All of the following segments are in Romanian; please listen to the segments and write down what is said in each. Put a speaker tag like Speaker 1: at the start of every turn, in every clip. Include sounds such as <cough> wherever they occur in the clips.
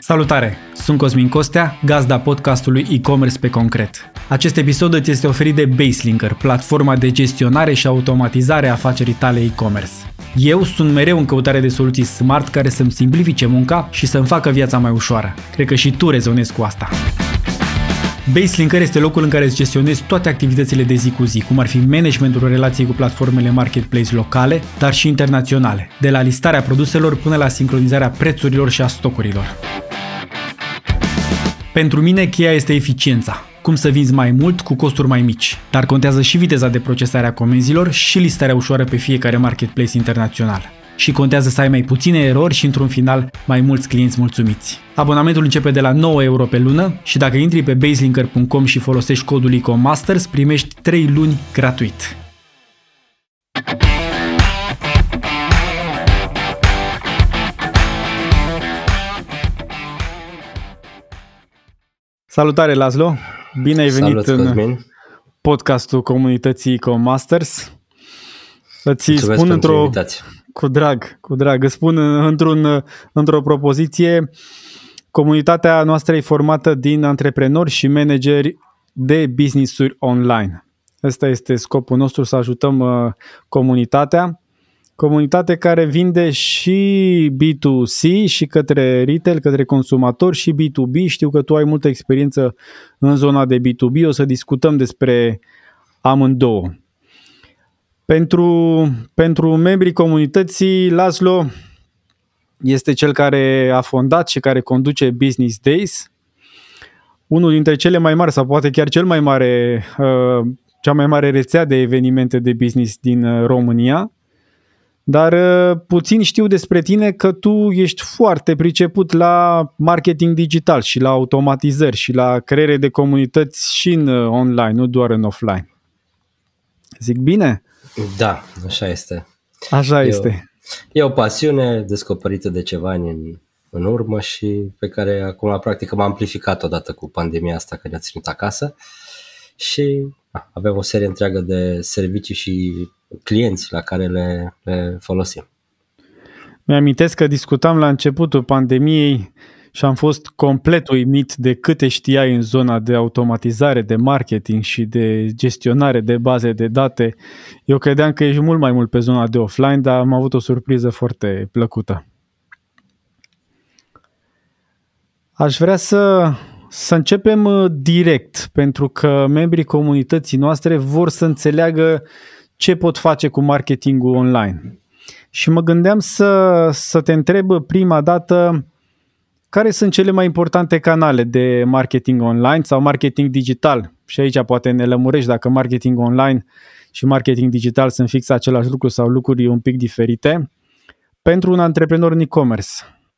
Speaker 1: Salutare! Sunt Cosmin Costea, gazda podcastului e-commerce pe concret. Acest episod îți este oferit de Baselinker, platforma de gestionare și automatizare a afacerii tale e-commerce. Eu sunt mereu în căutare de soluții smart care să-mi simplifice munca și să-mi facă viața mai ușoară. Cred că și tu rezonezi cu asta. Baselinker este locul în care îți gestionezi toate activitățile de zi cu zi, cum ar fi managementul relației cu platformele marketplace locale, dar și internaționale, de la listarea produselor până la sincronizarea prețurilor și a stocurilor. Pentru mine, cheia este eficiența. Cum să vinzi mai mult cu costuri mai mici. Dar contează și viteza de procesare a comenzilor și listarea ușoară pe fiecare marketplace internațional. Și contează să ai mai puține erori și într-un final mai mulți clienți mulțumiți. Abonamentul începe de la 9 euro pe lună și dacă intri pe baselinker.com și folosești codul ICOMASTERS, primești 3 luni gratuit. Salutare, Laszlo! Bine ai venit
Speaker 2: Salut,
Speaker 1: în
Speaker 2: Cosmin.
Speaker 1: podcastul comunității EcoMasters. Îți
Speaker 2: Mulțumesc
Speaker 1: spun
Speaker 2: pentru
Speaker 1: într-o,
Speaker 2: invitație.
Speaker 1: Cu drag, cu drag, îți spun într-un, într-o propoziție, comunitatea noastră e formată din antreprenori și manageri de business-uri online. Ăsta este scopul nostru, să ajutăm uh, comunitatea comunitate care vinde și B2C și către retail, către consumatori și B2B. Știu că tu ai multă experiență în zona de B2B, o să discutăm despre amândouă. Pentru, pentru membrii comunității, Laszlo este cel care a fondat și care conduce Business Days, unul dintre cele mai mari sau poate chiar cel mai mare, uh, cea mai mare rețea de evenimente de business din uh, România. Dar uh, puțin știu despre tine că tu ești foarte priceput la marketing digital și la automatizări și la creare de comunități și în uh, online, nu doar în offline. Zic bine?
Speaker 2: Da, așa este.
Speaker 1: Așa
Speaker 2: Eu-
Speaker 1: este.
Speaker 2: E o pasiune descoperită de ceva ani în, în urmă și pe care acum practic am amplificat odată cu pandemia asta că ne-a ținut acasă și a, avem o serie întreagă de servicii și clienți la care le, le folosim.
Speaker 1: Mi-amintesc că discutam la începutul pandemiei și am fost complet uimit de câte știai în zona de automatizare, de marketing și de gestionare de baze de date. Eu credeam că ești mult mai mult pe zona de offline, dar am avut o surpriză foarte plăcută. Aș vrea să, să începem uh, direct, pentru că membrii comunității noastre vor să înțeleagă ce pot face cu marketingul online. Și mă gândeam să, să te întreb prima dată care sunt cele mai importante canale de marketing online sau marketing digital. Și aici poate ne lămurești dacă marketing online și marketing digital sunt fix același lucru sau lucruri un pic diferite. Pentru un antreprenor în e-commerce.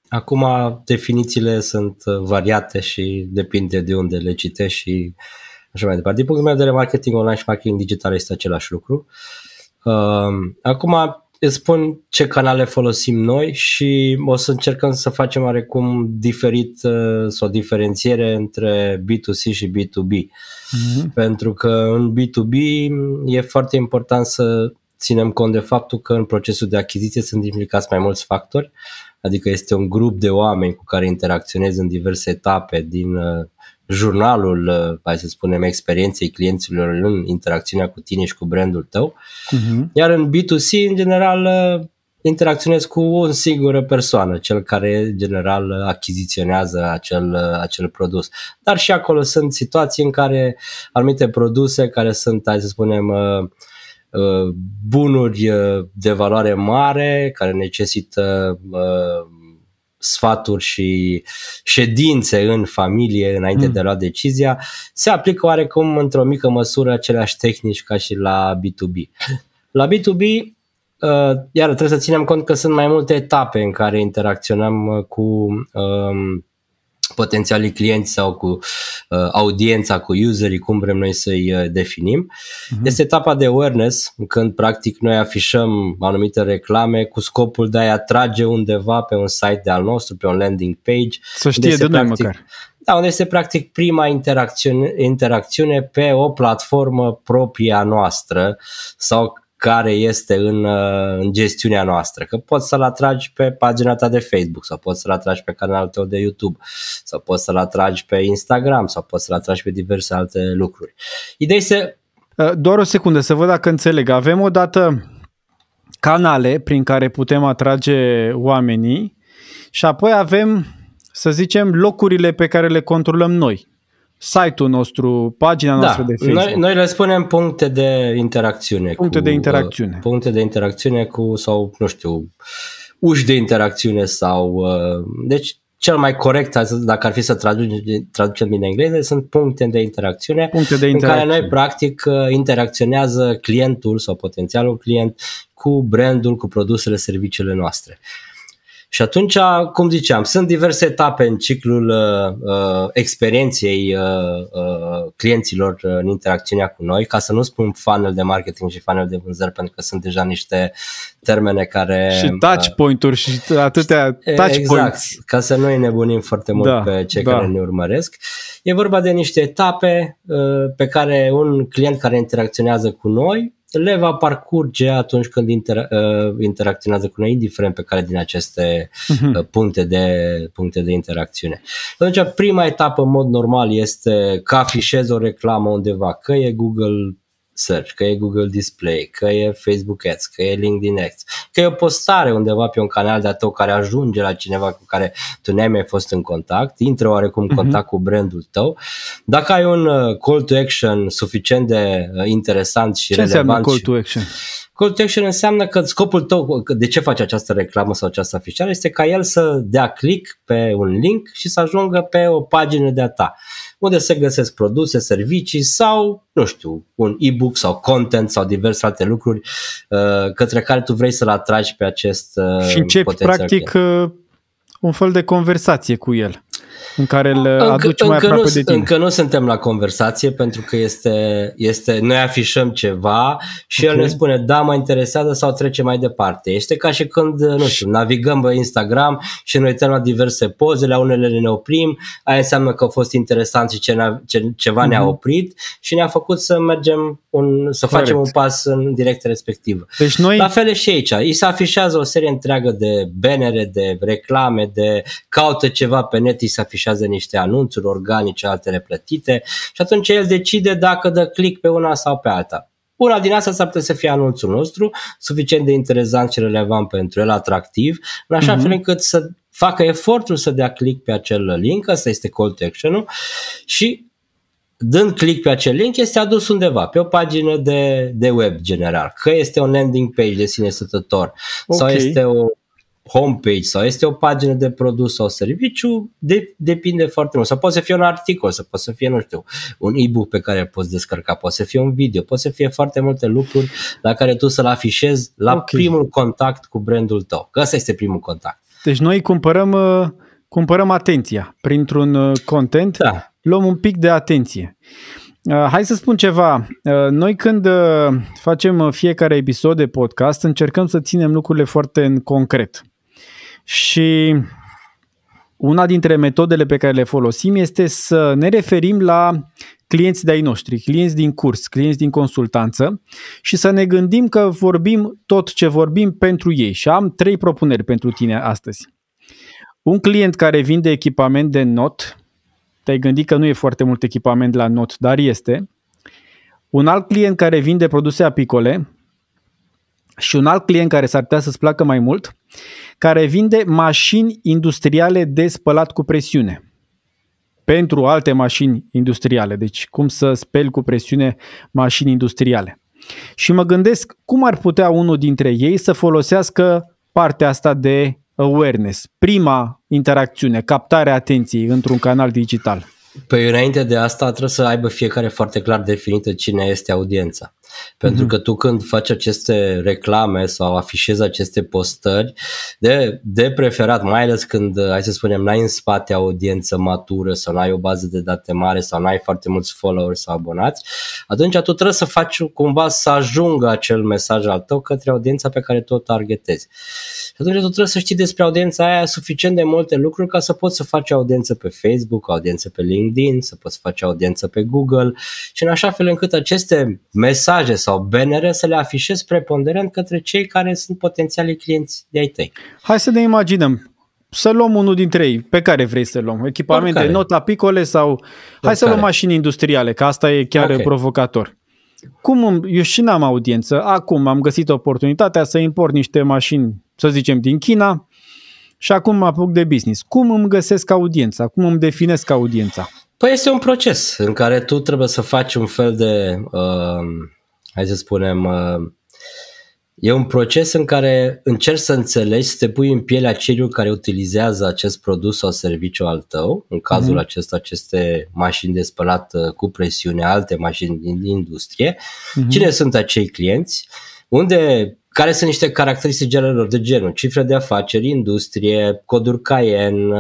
Speaker 2: Acum definițiile sunt uh, variate și depinde de unde le citești și așa mai departe. Din punctul meu de vedere, marketing online și marketing digital este același lucru. Uh, Acum îți spun ce canale folosim noi și o să încercăm să facem oarecum diferit uh, sau diferențiere între B2C și B2B.
Speaker 1: Mhm.
Speaker 2: Pentru că în B2B e foarte important să ținem cont de faptul că în procesul de achiziție sunt implicați mai mulți factori, adică este un grup de oameni cu care interacționezi în diverse etape din uh, jurnalul, uh, hai să spunem, experienței clienților în interacțiunea cu tine și cu brandul tău.
Speaker 1: Mhm.
Speaker 2: Iar în B2C, în general, uh, interacționezi cu o singură persoană, cel care, în general, uh, achiziționează acel, uh, acel produs. Dar și acolo sunt situații în care anumite produse care sunt, hai să spunem, uh, uh, bunuri uh, de valoare mare, care necesită uh, sfaturi și ședințe în familie înainte
Speaker 1: Mm.
Speaker 2: de a lua decizia, se aplică oarecum într-o mică măsură aceleași tehnici ca și la B2B. La B2B, uh, iar trebuie să ținem cont că sunt mai multe etape în care interacționăm uh, cu um, potențialii clienți sau cu uh, audiența, cu userii, cum vrem noi să-i uh, definim.
Speaker 1: Mhm.
Speaker 2: Este etapa de awareness, când practic noi afișăm anumite reclame cu scopul de a-i atrage undeva pe un site de al nostru, pe un landing page.
Speaker 1: Să știe
Speaker 2: Unde
Speaker 1: de
Speaker 2: se
Speaker 1: noi
Speaker 2: practic-
Speaker 1: măcar.
Speaker 2: Da, unde este practic prima interacțiune, interacțiune pe o platformă proprie a noastră sau care este în, uh, în gestiunea noastră. Că poți să-l atragi pe pagina ta de Facebook sau poți să-l atragi pe canalul tău de YouTube sau poți să-l atragi pe Instagram sau poți să-l atragi pe diverse alte lucruri. Ideea este...
Speaker 1: Uh, doar o secundă să văd dacă înțeleg. Avem o dată canale prin care putem atrage oamenii și apoi avem, să zicem, locurile pe care le controlăm noi site-ul nostru, pagina da, noastră de Facebook.
Speaker 2: Noi, noi le spunem puncte de interacțiune.
Speaker 1: Puncte cu, de interacțiune. Uh,
Speaker 2: puncte de interacțiune cu, sau, nu știu, uși de interacțiune sau... Uh, deci, cel mai corect, dacă ar fi să traducem, traducem din engleză, sunt puncte de interacțiune,
Speaker 1: puncte de interacțiune.
Speaker 2: în care noi, practic, uh, interacționează clientul sau potențialul client cu brandul, cu produsele, serviciile noastre. Și atunci, cum ziceam, sunt diverse etape în ciclul uh, uh, experienței uh, uh, clienților uh, în interacțiunea cu noi, ca să nu spun funnel de marketing și funnel de vânzări, pentru că sunt deja niște termene care...
Speaker 1: Și touch uh, point-uri și atâtea touch exact, points.
Speaker 2: ca să nu îi nebunim foarte mult da, pe cei da. care ne urmăresc. E vorba de niște etape uh, pe care un client care interacționează cu noi le va parcurge atunci când inter, uh, interacționează cu noi, indiferent pe care din aceste uh-huh. puncte, de, puncte de interacțiune. Atunci, prima etapă, în mod normal, este că afișez o reclamă undeva, că e Google Search, că e Google Display, că e Facebook Ads, că e LinkedIn Ads, că e o postare undeva pe un canal de-a tău care ajunge la cineva cu care tu ne-ai mai fost în contact, intră oarecum în uh-huh. contact cu brandul tău. Dacă ai un uh, call to action suficient de uh, interesant și
Speaker 1: Ce
Speaker 2: relevant...
Speaker 1: call to action?
Speaker 2: Call to action înseamnă că scopul tău, de ce faci această reclamă sau această afișare, este ca el să dea click pe un link și să ajungă pe o pagină de-a ta unde se găsesc produse, servicii sau, nu știu, un e-book sau content sau diverse alte lucruri uh, către care tu vrei să-l atragi pe acest uh,
Speaker 1: Și începi practic client. Uh, un fel de conversație cu el în care îl încă, aduci mai
Speaker 2: încă
Speaker 1: aproape
Speaker 2: nu,
Speaker 1: de tine.
Speaker 2: Încă nu suntem la conversație pentru că este, este noi afișăm ceva și okay. el ne spune da, mă interesează sau trece mai departe. Este ca și când, nu știu, navigăm pe Instagram și ne uităm la diverse poze, la unele ne oprim, aia înseamnă că a fost interesant și ce, ce, ceva mm-hmm. ne-a mhm. oprit și ne-a făcut să mergem, un, să Correct. facem un pas în direcția respectivă.
Speaker 1: Deci noi...
Speaker 2: La fel e și aici. Îi se afișează o serie întreagă de bannere, de reclame, de caută ceva pe net, îi se afișează afișează niște anunțuri organice, altele plătite și atunci el decide dacă dă click pe una sau pe alta. Una din astea s-ar putea să fie anunțul nostru, suficient de interesant și relevant pentru el, atractiv, în așa uh-huh. fel încât să facă efortul să dea click pe acel link, asta este call to action și dând click pe acel link este adus undeva, pe o pagină de, de web general, că este un landing page de sine stătător okay. sau este o homepage sau este o pagină de produs sau serviciu, de, depinde foarte mult. Sau poate să fie un articol, sau poate să fie, nu știu, un e-book pe care îl poți descărca, poate să fie un video, poate să fie foarte multe lucruri la care tu să-l afișezi la okay. primul contact cu brandul tău. Că ăsta este primul contact.
Speaker 1: Deci noi cumpărăm, uh, cumpărăm atenția printr-un uh, content, da. luăm un pic de atenție. Uh, hai să spun ceva. Noi când facem fiecare episod de podcast încercăm să ținem lucrurile foarte în concret. Și una dintre metodele pe care le folosim este să ne referim la clienți de-ai noștri, clienți din curs, clienți din consultanță și să ne gândim că vorbim tot ce vorbim pentru ei. Și am trei propuneri pentru tine astăzi. Un client care vinde echipament de not, te-ai gândit că nu e foarte mult echipament la not, dar este. Un alt client care vinde produse apicole și un alt client care s-ar putea să-ți placă mai mult care vinde mașini industriale de spălat cu presiune pentru alte mașini industriale. Deci cum să speli cu presiune mașini industriale. Și mă gândesc cum ar putea unul dintre ei să folosească partea asta de awareness, prima interacțiune, captarea atenției într-un canal digital.
Speaker 2: Păi înainte de asta trebuie să aibă fiecare foarte clar definită cine este audiența. Pentru mm-hmm. că tu când faci aceste reclame sau afișezi aceste postări, de, de preferat, mai ales când, hai să spunem, n-ai în spate audiență matură sau n-ai o bază de date mare sau n-ai foarte mulți followers sau abonați, atunci tu trebuie să faci cumva să ajungă acel mesaj al tău către audiența pe care tu o targetezi. Și atunci tu trebuie să știi despre audiența aia suficient de multe lucruri ca să poți să faci audiență pe Facebook, audiență pe LinkedIn, să poți face audiență pe Google și în așa fel încât aceste mesaje mesaje sau bannere să le afișezi preponderent către cei care sunt potențiali clienți de ai tăi.
Speaker 1: Hai să ne imaginăm. Să luăm unul dintre ei. Pe care vrei să luăm? Echipamente, Oricare. not la picole sau... Oricare. Hai să luăm mașini industriale, că asta e chiar okay. provocator. Cum eu și n-am audiență, acum am găsit oportunitatea să import niște mașini, să zicem, din China și acum mă apuc de business. Cum îmi găsesc audiența? Cum îmi definesc audiența?
Speaker 2: Păi este un proces în care tu trebuie să faci un fel de, uh, hai să spunem, uh, e un proces în care încerci să înțelegi, să te pui în pielea celor care utilizează acest produs sau serviciu al tău, în cazul mm-hmm. acesta aceste mașini de spălat uh, cu presiune, alte mașini din industrie, mm-hmm. cine sunt acei clienți, unde care sunt niște caracteristici generale de genul cifre de afaceri, industrie, coduri Cayen,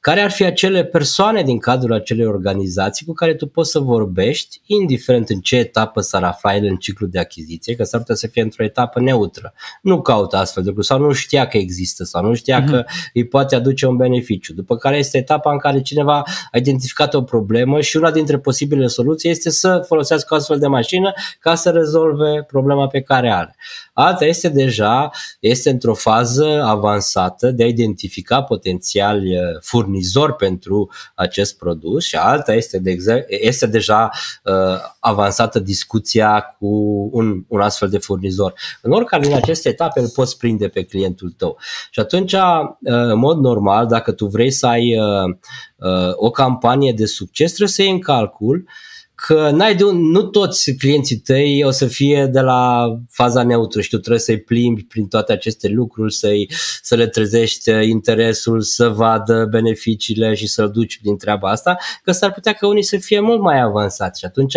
Speaker 2: care ar fi acele persoane din cadrul acelei organizații cu care tu poți să vorbești, indiferent în ce etapă s-ar afla el în ciclu de achiziție, că s-ar putea să fie într-o etapă neutră. Nu caută astfel de lucruri sau nu știa că există sau nu știa uh-huh. că îi poate aduce un beneficiu. După care este etapa în care cineva a identificat o problemă și una dintre posibile soluții este să folosească o astfel de mașină ca să rezolve problema pe care are. Alta este deja este într-o fază avansată de a identifica potențiali uh, furnizori pentru acest produs și alta este, de exemplu, este deja uh, avansată discuția cu un, un astfel de furnizor. În oricare din aceste etape îl poți prinde pe clientul tău. Și atunci, uh, în mod normal, dacă tu vrei să ai uh, uh, o campanie de succes, trebuie să iei în calcul uh, că n-ai de un, nu toți clienții tăi o să fie de la faza neutră și tu trebuie să-i plimbi prin toate aceste lucruri, să-i, să le trezești interesul, să vadă beneficiile și să-l duci din treaba asta, că s-ar putea că unii să fie mult mai avansați și atunci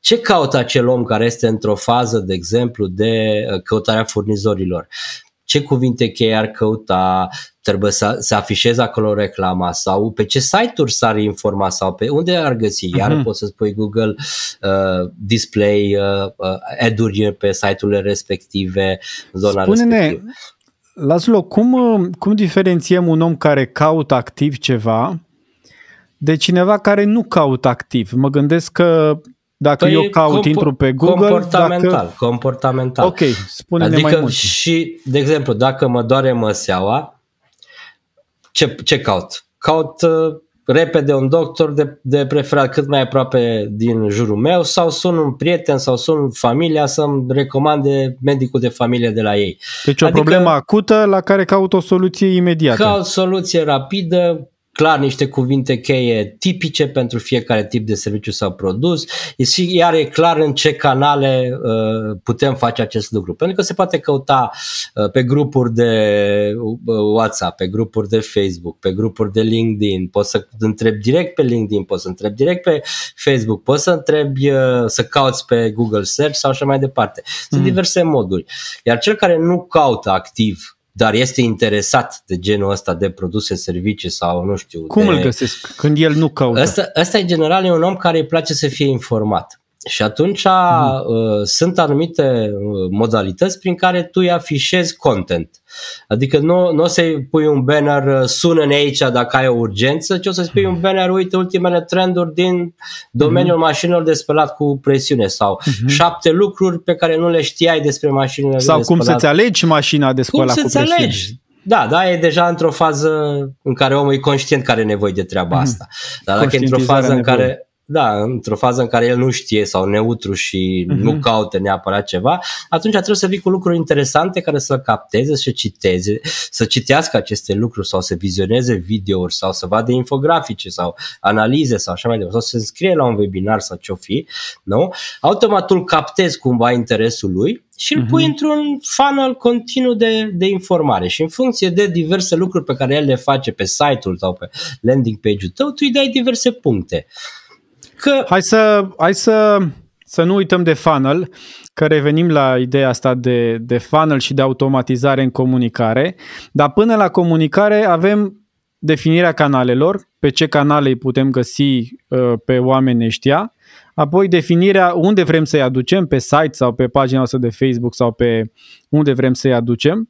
Speaker 2: ce caută acel om care este într-o fază, de exemplu, de uh, căutarea furnizorilor? Ce cuvinte cheie ar căuta, trebuie să, să afișeze acolo reclama sau pe ce site-uri s-ar informa sau pe unde ar găsi. Iar uh-huh. poți să spui Google uh, display uh, uh, ad-uri pe site-urile respective, zona Spune-ne, respectivă.
Speaker 1: Laslo, cum, uh, cum diferențiem un om care caută activ ceva de cineva care nu caută activ? Mă gândesc că dacă păi eu caut, comp- intru pe Google...
Speaker 2: Comportamental,
Speaker 1: dacă...
Speaker 2: comportamental.
Speaker 1: Ok, spune-ne
Speaker 2: adică
Speaker 1: mai mult.
Speaker 2: și, de exemplu, dacă mă doare măseaua, ce, ce caut? Caut uh, repede un doctor de, de preferat cât mai aproape din jurul meu sau sun un prieten sau sun familia să-mi recomande medicul de familie de la ei.
Speaker 1: Deci o adică problemă acută la care caut o soluție imediată.
Speaker 2: Caut soluție rapidă, clar niște cuvinte cheie tipice pentru fiecare tip de serviciu sau produs, și iar e clar în ce canale uh, putem face acest lucru. Pentru că se poate căuta uh, pe grupuri de uh, WhatsApp, pe grupuri de Facebook, pe grupuri de LinkedIn, poți să întrebi direct pe LinkedIn, poți să întrebi direct pe Facebook, poți să întrebi, să cauți pe Google Search sau așa mai departe. Sunt mm. diverse moduri. Iar cel care nu caută activ dar este interesat de genul ăsta de produse, servicii sau nu știu.
Speaker 1: Cum
Speaker 2: de...
Speaker 1: îl găsesc când el nu caută?
Speaker 2: Asta, asta e general e un om care îi place să fie informat. Și atunci mm. uh, sunt anumite uh, modalități prin care tu îi afișezi content. Adică nu, nu o să-i pui un banner, uh, sună-ne aici dacă ai o urgență, ci o să-ți pui un banner, uite ultimele trenduri din domeniul mm. mașinilor de spălat cu presiune sau mm-hmm. șapte lucruri pe care nu le știai despre mașinile
Speaker 1: sau
Speaker 2: de
Speaker 1: spălat. Sau cum să-ți alegi mașina de spălat
Speaker 2: cum
Speaker 1: cu presiune.
Speaker 2: Alegi? Da, da, e deja într-o fază în care omul e conștient că are nevoie de treaba mhm. asta. Dar dacă e într-o fază în care da, într-o fază în care el nu știe sau neutru și uh-huh. nu caute neapărat ceva, atunci trebuie să vii cu lucruri interesante care să capteze, să citeze, să citească aceste lucruri sau să vizioneze videouri sau să vadă infografice sau analize sau așa mai departe, sau să se înscrie la un webinar sau ce-o fi, nu? Automat tu captezi cumva interesul lui și îl pui uh-huh. într-un funnel continuu de, de informare și în funcție de diverse lucruri pe care el le face pe site-ul sau pe landing page-ul tău, tu îi dai diverse puncte.
Speaker 1: Că... Hai să, hai să, să nu uităm de funnel, că revenim la ideea asta de, de funnel și de automatizare în comunicare, dar până la comunicare avem definirea canalelor, pe ce canale îi putem găsi uh, pe oamenii ăștia, apoi definirea unde vrem să-i aducem, pe site sau pe pagina noastră de Facebook sau pe unde vrem să-i aducem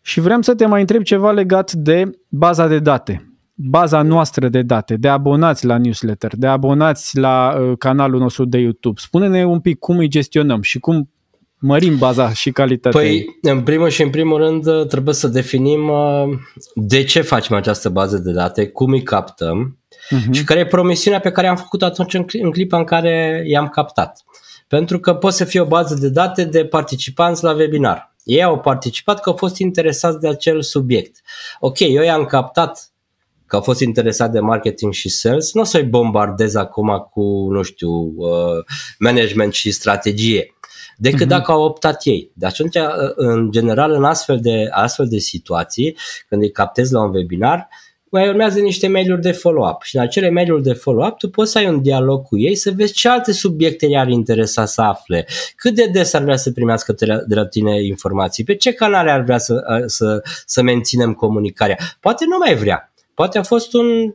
Speaker 1: și vrem să te mai întreb ceva legat de baza de date. Baza noastră de date, de abonați la newsletter, de abonați la uh, canalul nostru de YouTube. Spune-ne un pic cum îi gestionăm și cum mărim baza și calitatea
Speaker 2: Păi, în primul și în primul rând, uh, trebuie să definim uh, de ce facem această bază de date, cum îi captăm uh-huh. și care e promisiunea pe care am făcut atunci în, în clipa în care i-am captat. Pentru că poate să fie o bază de date de participanți la webinar. Ei au participat că au fost interesați de acel subiect. Ok, eu i-am captat că au fost interesat de marketing și sales, nu o să-i bombardez acum cu, nu știu, uh, management și strategie decât uh-huh. dacă au optat ei. De atunci, uh, în general, în astfel de, astfel de situații, când îi captezi la un webinar, mai urmează niște mail-uri de follow-up și în acele mail-uri de follow-up tu poți să ai un dialog cu ei să vezi ce alte subiecte i-ar interesa să afle, cât de des ar vrea să primească de la tine informații, pe ce canale ar vrea să, uh, să, să menținem comunicarea. Poate nu mai vrea, poate a fost un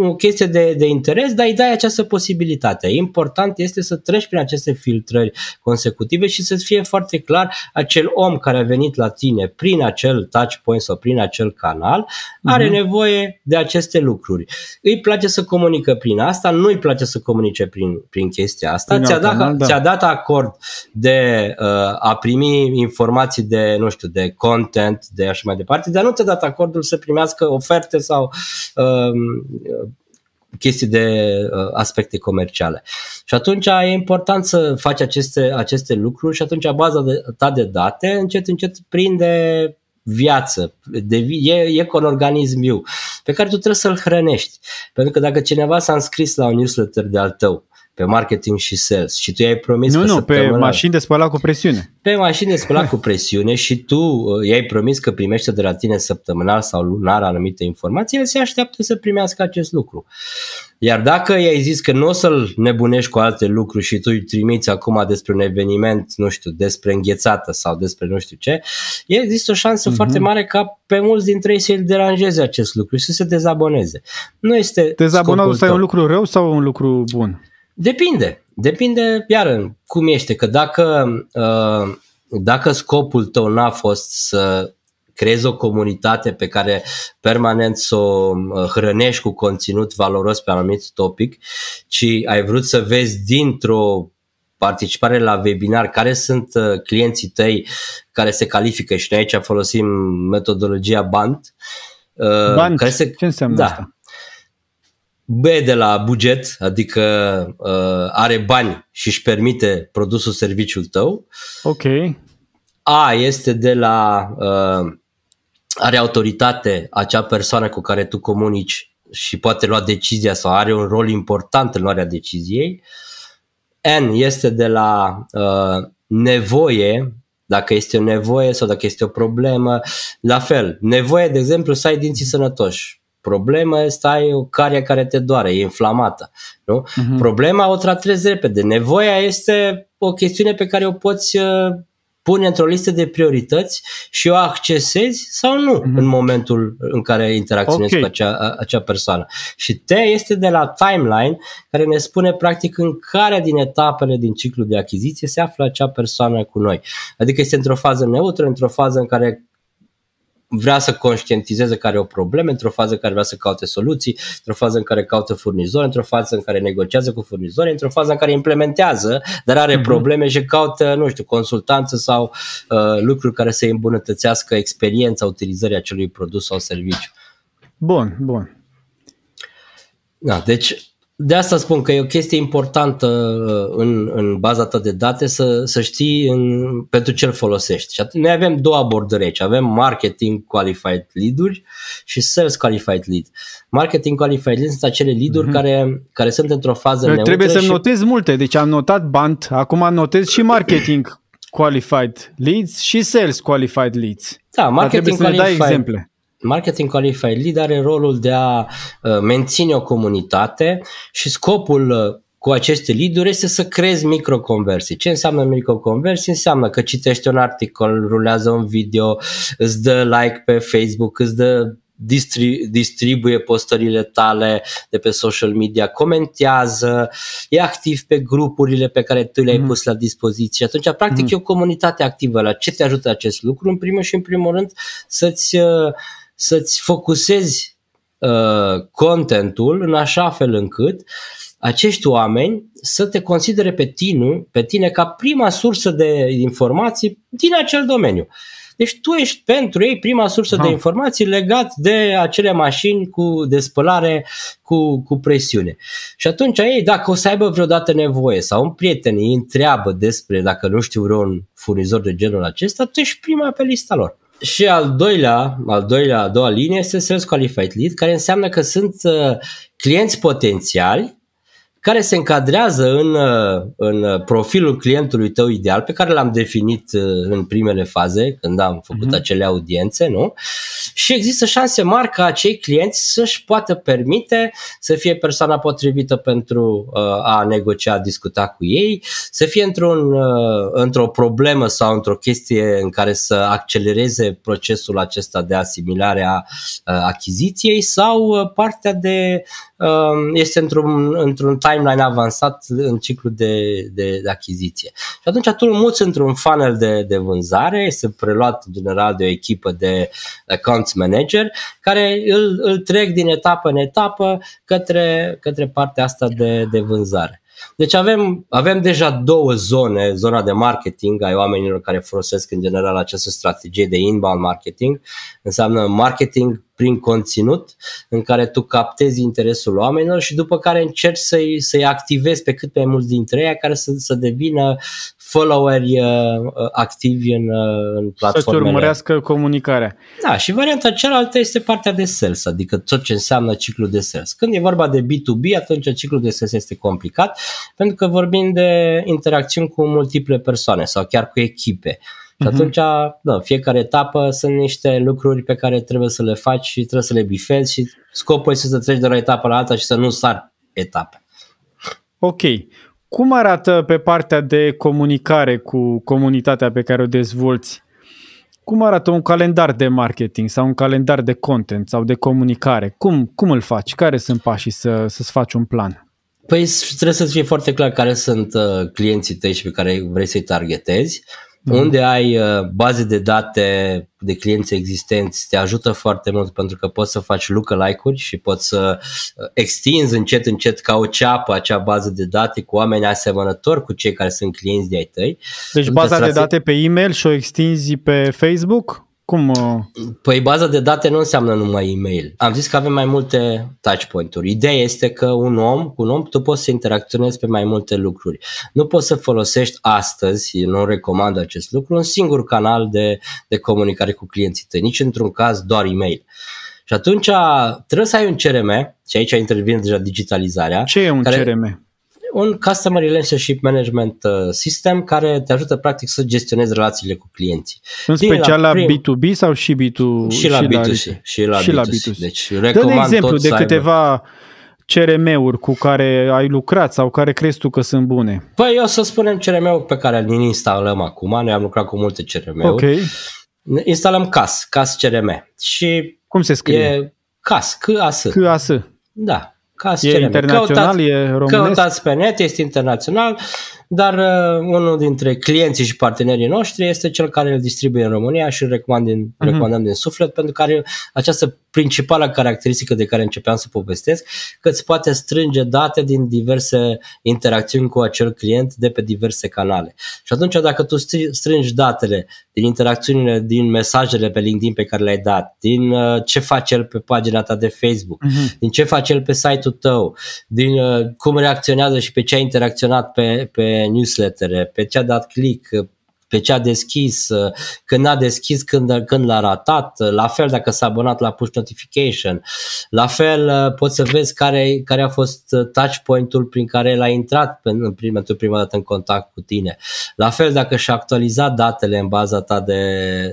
Speaker 2: o chestie de, de interes, dar îi dai această posibilitate. Important este să treci prin aceste filtrări consecutive și să-ți fie foarte clar acel om care a venit la tine prin acel touch point sau prin acel canal are uh-huh. nevoie de aceste lucruri. Îi place să comunică prin asta, nu îi place să comunice prin, prin chestia asta. Prin ți-a, dat, canal, da. ți-a dat acord de uh, a primi informații de, nu știu, de content, de așa mai departe, dar nu ți-a dat acordul să primească oferte sau uh, chestii de uh, aspecte comerciale. Și atunci e important să faci aceste, aceste lucruri și atunci baza de, ta de date încet încet prinde viață, de, e, e cu un organism viu pe care tu trebuie să-l hrănești. Pentru că dacă cineva s-a înscris la un newsletter de al tău pe marketing și sales și tu i-ai promis
Speaker 1: Nu,
Speaker 2: că
Speaker 1: nu, pe mașini de spălat cu presiune.
Speaker 2: Pe mașini de spălat cu presiune și tu uh, i-ai promis că primește de la tine săptămânal sau lunar anumite informații, el se așteaptă să primească acest lucru. Iar dacă i-ai zis că nu o să-l nebunești cu alte lucruri și tu îi trimiți acum despre un eveniment, nu știu, despre înghețată sau despre nu știu ce, există o șansă mm-hmm. foarte mare ca pe mulți dintre ei să-i deranjeze acest lucru și să se dezaboneze. Nu este
Speaker 1: Dezabonul ăsta e un lucru rău sau un lucru bun?
Speaker 2: Depinde. Depinde, iar cum ești. Că dacă, uh, dacă scopul tău n-a fost să creezi o comunitate pe care permanent să o uh, hrănești cu conținut valoros pe anumit topic, ci ai vrut să vezi dintr-o participare la webinar, care sunt uh, clienții tăi care se califică și noi aici folosim metodologia BANT.
Speaker 1: BANT? Care se, Ce înseamnă da, asta?
Speaker 2: B de la buget, adică uh, are bani și își permite produsul serviciul tău.
Speaker 1: Ok.
Speaker 2: A este de la uh, are autoritate acea persoană cu care tu comunici și poate lua decizia sau are un rol important în luarea deciziei. N este de la uh, nevoie, dacă este o nevoie sau dacă este o problemă. La fel, nevoie, de exemplu, să ai dinții sănătoși Problema este ai o carie care te doare, e inflamată. Nu? Uh-huh. Problema o tratezi repede. Nevoia este o chestiune pe care o poți uh, pune într-o listă de priorități și o accesezi sau nu uh-huh. în momentul în care interacționezi okay. cu acea, acea persoană. Și T este de la timeline care ne spune practic în care din etapele din ciclul de achiziție se află acea persoană cu noi. Adică este într-o fază neutră, într-o fază în care vrea să conștientizeze care are o problemă, într-o fază în care vrea să caute soluții, într-o fază în care caută furnizori, într-o fază în care negociază cu furnizori, într-o fază în care implementează, dar are uh-huh. probleme și caută, nu știu, consultanță sau uh, lucruri care să îmbunătățească experiența utilizării acelui produs sau serviciu.
Speaker 1: Bun, bun.
Speaker 2: Da, deci de asta spun că e o chestie importantă uh, în, în baza ta de date să, să știi în, pentru ce îl folosești. Și noi avem două abordări aici. Avem marketing qualified lead-uri și sales qualified lead. Marketing qualified lead sunt acele lead-uri mm-hmm. care, care sunt într-o fază neutră.
Speaker 1: Trebuie să
Speaker 2: și...
Speaker 1: notezi multe. Deci am notat band, acum notez și marketing qualified leads și sales qualified leads.
Speaker 2: Da, marketing qualified,
Speaker 1: să ne dai exemple
Speaker 2: Marketing Qualified Lead are rolul de a uh, menține o comunitate și scopul uh, cu aceste lead este să creezi microconversii. Ce înseamnă microconversii? Înseamnă că citești un articol, rulează un video, îți dă like pe Facebook, îți dă distri- distribuie postările tale de pe social media, comentează, e activ pe grupurile pe care tu le-ai mm. pus la dispoziție. Atunci, practic, mm. e o comunitate activă. La ce te ajută acest lucru? În primul și în primul rând, să-ți uh, să-ți focusezi uh, contentul în așa fel încât acești oameni să te considere pe tine, pe tine ca prima sursă de informații din acel domeniu. Deci tu ești pentru ei prima sursă ha. de informații legat de acele mașini cu de spălare cu, cu presiune. Și atunci ei, dacă o să aibă vreodată nevoie sau un prieten îi întreabă despre dacă nu știu vreun furnizor de genul acesta, tu ești prima pe lista lor. Și al doilea, al doilea, a doua linie este Sales Qualified Lead, care înseamnă că sunt uh, clienți potențiali care se încadrează în, uh, în profilul clientului tău ideal pe care l-am definit uh, în primele faze când am făcut uh-huh. acele audiențe, nu? Și există șanse mari ca acei clienți să-și poată permite să fie persoana potrivită pentru uh, a negocia, a discuta cu ei, să fie într-un, într-o problemă sau într-o chestie în care să accelereze procesul acesta de asimilare a achiziției sau partea de este într-un, într-un timeline avansat în ciclu de, de, de achiziție. Și atunci tu îl muți într-un funnel de, de vânzare, este preluat în general de o echipă de accounts manager care îl, îl trec din etapă în etapă către, către partea asta de, de vânzare. Deci avem, avem deja două zone, zona de marketing ai oamenilor care folosesc în general această strategie de inbound marketing, înseamnă marketing prin conținut în care tu captezi interesul oamenilor și după care încerci să-i, să-i activezi pe cât mai mulți dintre ei care să, să devină followeri uh, uh, activi în, uh, în platformele.
Speaker 1: Să-ți urmărească comunicarea.
Speaker 2: Da, și varianta cealaltă este partea de sales, adică tot ce înseamnă ciclul de sales. Când e vorba de B2B, atunci ciclul de sales este complicat, pentru că vorbim de interacțiuni cu multiple persoane sau chiar cu echipe. Și uh-huh. atunci, da, fiecare etapă sunt niște lucruri pe care trebuie să le faci și trebuie să le bifezi și scopul este să treci de la etapă la alta și să nu sar etape.
Speaker 1: Ok. Cum arată pe partea de comunicare cu comunitatea pe care o dezvolți? Cum arată un calendar de marketing sau un calendar de content sau de comunicare? Cum, cum îl faci? Care sunt pașii să, să-ți faci un plan?
Speaker 2: Păi trebuie să fie foarte clar care sunt uh, clienții tăi și pe care vrei să-i targetezi mm. unde ai uh, baze de date de clienți existenți te ajută foarte mult pentru că poți să faci lookalike-uri și poți să uh, extinzi încet încet ca o ceapă acea bază de date cu oameni asemănători cu cei care sunt clienți de ai tăi.
Speaker 1: Deci baza de date pe e-mail și o extinzi pe Facebook? Cum? Uh?
Speaker 2: Păi baza de date nu înseamnă numai e-mail. Am zis că avem mai multe touchpoint-uri. Ideea este că un om, cu un om, tu poți să interacționezi pe mai multe lucruri. Nu poți să folosești astăzi, nu recomand acest lucru, un singur canal de, de comunicare cu clienții tăi, nici într-un caz doar e-mail. Și atunci trebuie să ai un CRM, și aici intervine deja digitalizarea.
Speaker 1: Ce e un care, CRM?
Speaker 2: Un Customer Relationship Management uh, System care te ajută practic să gestionezi relațiile cu clienții.
Speaker 1: În special la, prim... B2B sau și B2C?
Speaker 2: Și la B2C. Și la, și B2C. la B2C. Deci recomand
Speaker 1: Dă exemplu
Speaker 2: tot
Speaker 1: de câteva CRM-uri cu care ai lucrat sau care crezi tu că sunt bune?
Speaker 2: Păi eu să spunem CRM-ul pe care îl instalăm acum. Noi am lucrat cu multe CRM-uri. Ok. Instalăm CAS, CAS CRM. Și
Speaker 1: Cum se scrie? E
Speaker 2: CAS, C-A-S.
Speaker 1: C-A-S.
Speaker 2: Da, ca
Speaker 1: e internațional,
Speaker 2: căutați,
Speaker 1: e românesc?
Speaker 2: Căutați pe net, este internațional, dar uh, unul dintre clienții și partenerii noștri este cel care îl distribuie în România și îl recomand din, uh-huh. recomandăm din suflet pentru că are această principală caracteristică de care începeam să povestesc, că îți poate strânge date din diverse interacțiuni cu acel client de pe diverse canale. Și atunci dacă tu strângi datele din interacțiunile, din mesajele pe LinkedIn pe care le-ai dat, din uh, ce face el pe pagina ta de Facebook, uh-huh. din ce face el pe site-ul tău, din uh, cum reacționează și pe ce a interacționat pe, pe newslettere, pe ce a dat click, pe ce a deschis, uh, când a deschis, când, când l-a ratat, uh, la fel dacă s-a abonat la push notification, la fel uh, poți să vezi care, care a fost touch point-ul prin care l-a intrat în prima, prima dată în contact cu tine. La fel dacă și-a actualizat datele în baza ta de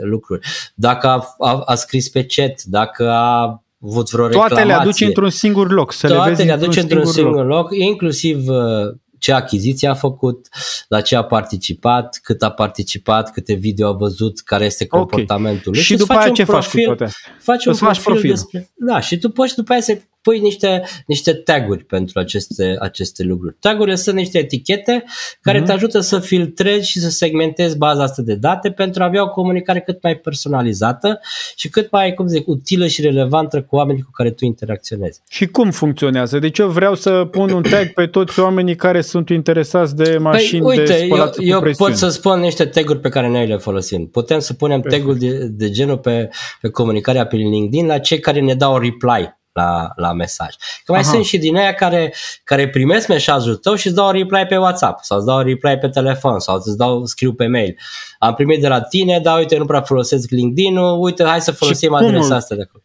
Speaker 2: lucruri, dacă a, a, a scris pe chat, dacă a avut vreo reclamație.
Speaker 1: Toate le aduci într-un singur loc. Să
Speaker 2: Toate
Speaker 1: le, vezi
Speaker 2: le aduci într-un, într-un singur, singur loc, loc inclusiv ce achiziție a făcut, la ce a participat, cât a participat, câte video a văzut, care este comportamentul okay.
Speaker 1: lui. Și, și după aia ce profil, faci cu toate
Speaker 2: Faci un profil, profil despre... Da, și tu poți după aia să pui niște, niște taguri pentru aceste, aceste lucruri. Tagurile sunt niște etichete care mm-hmm. te ajută să filtrezi și să segmentezi baza asta de date pentru a avea o comunicare cât mai personalizată și cât mai, cum zic, utilă și relevantă cu oamenii cu care tu interacționezi.
Speaker 1: Și cum funcționează? Deci eu vreau să pun un tag pe toți oamenii care sunt interesați de păi, mașini păi, uite, de spălat
Speaker 2: eu,
Speaker 1: eu
Speaker 2: pot să spun niște taguri pe care noi le folosim. Putem să punem taguri de, de genul pe, pe comunicarea pe LinkedIn la cei care ne dau reply la, la mesaj. Că mai Aha. sunt și din aia care, care primesc mesajul tău și îți dau reply pe WhatsApp sau îți dau reply pe telefon sau îți dau scriu pe mail. Am primit de la tine, dar uite, nu prea folosesc LinkedIn-ul, uite, hai să folosim adresa asta de acolo.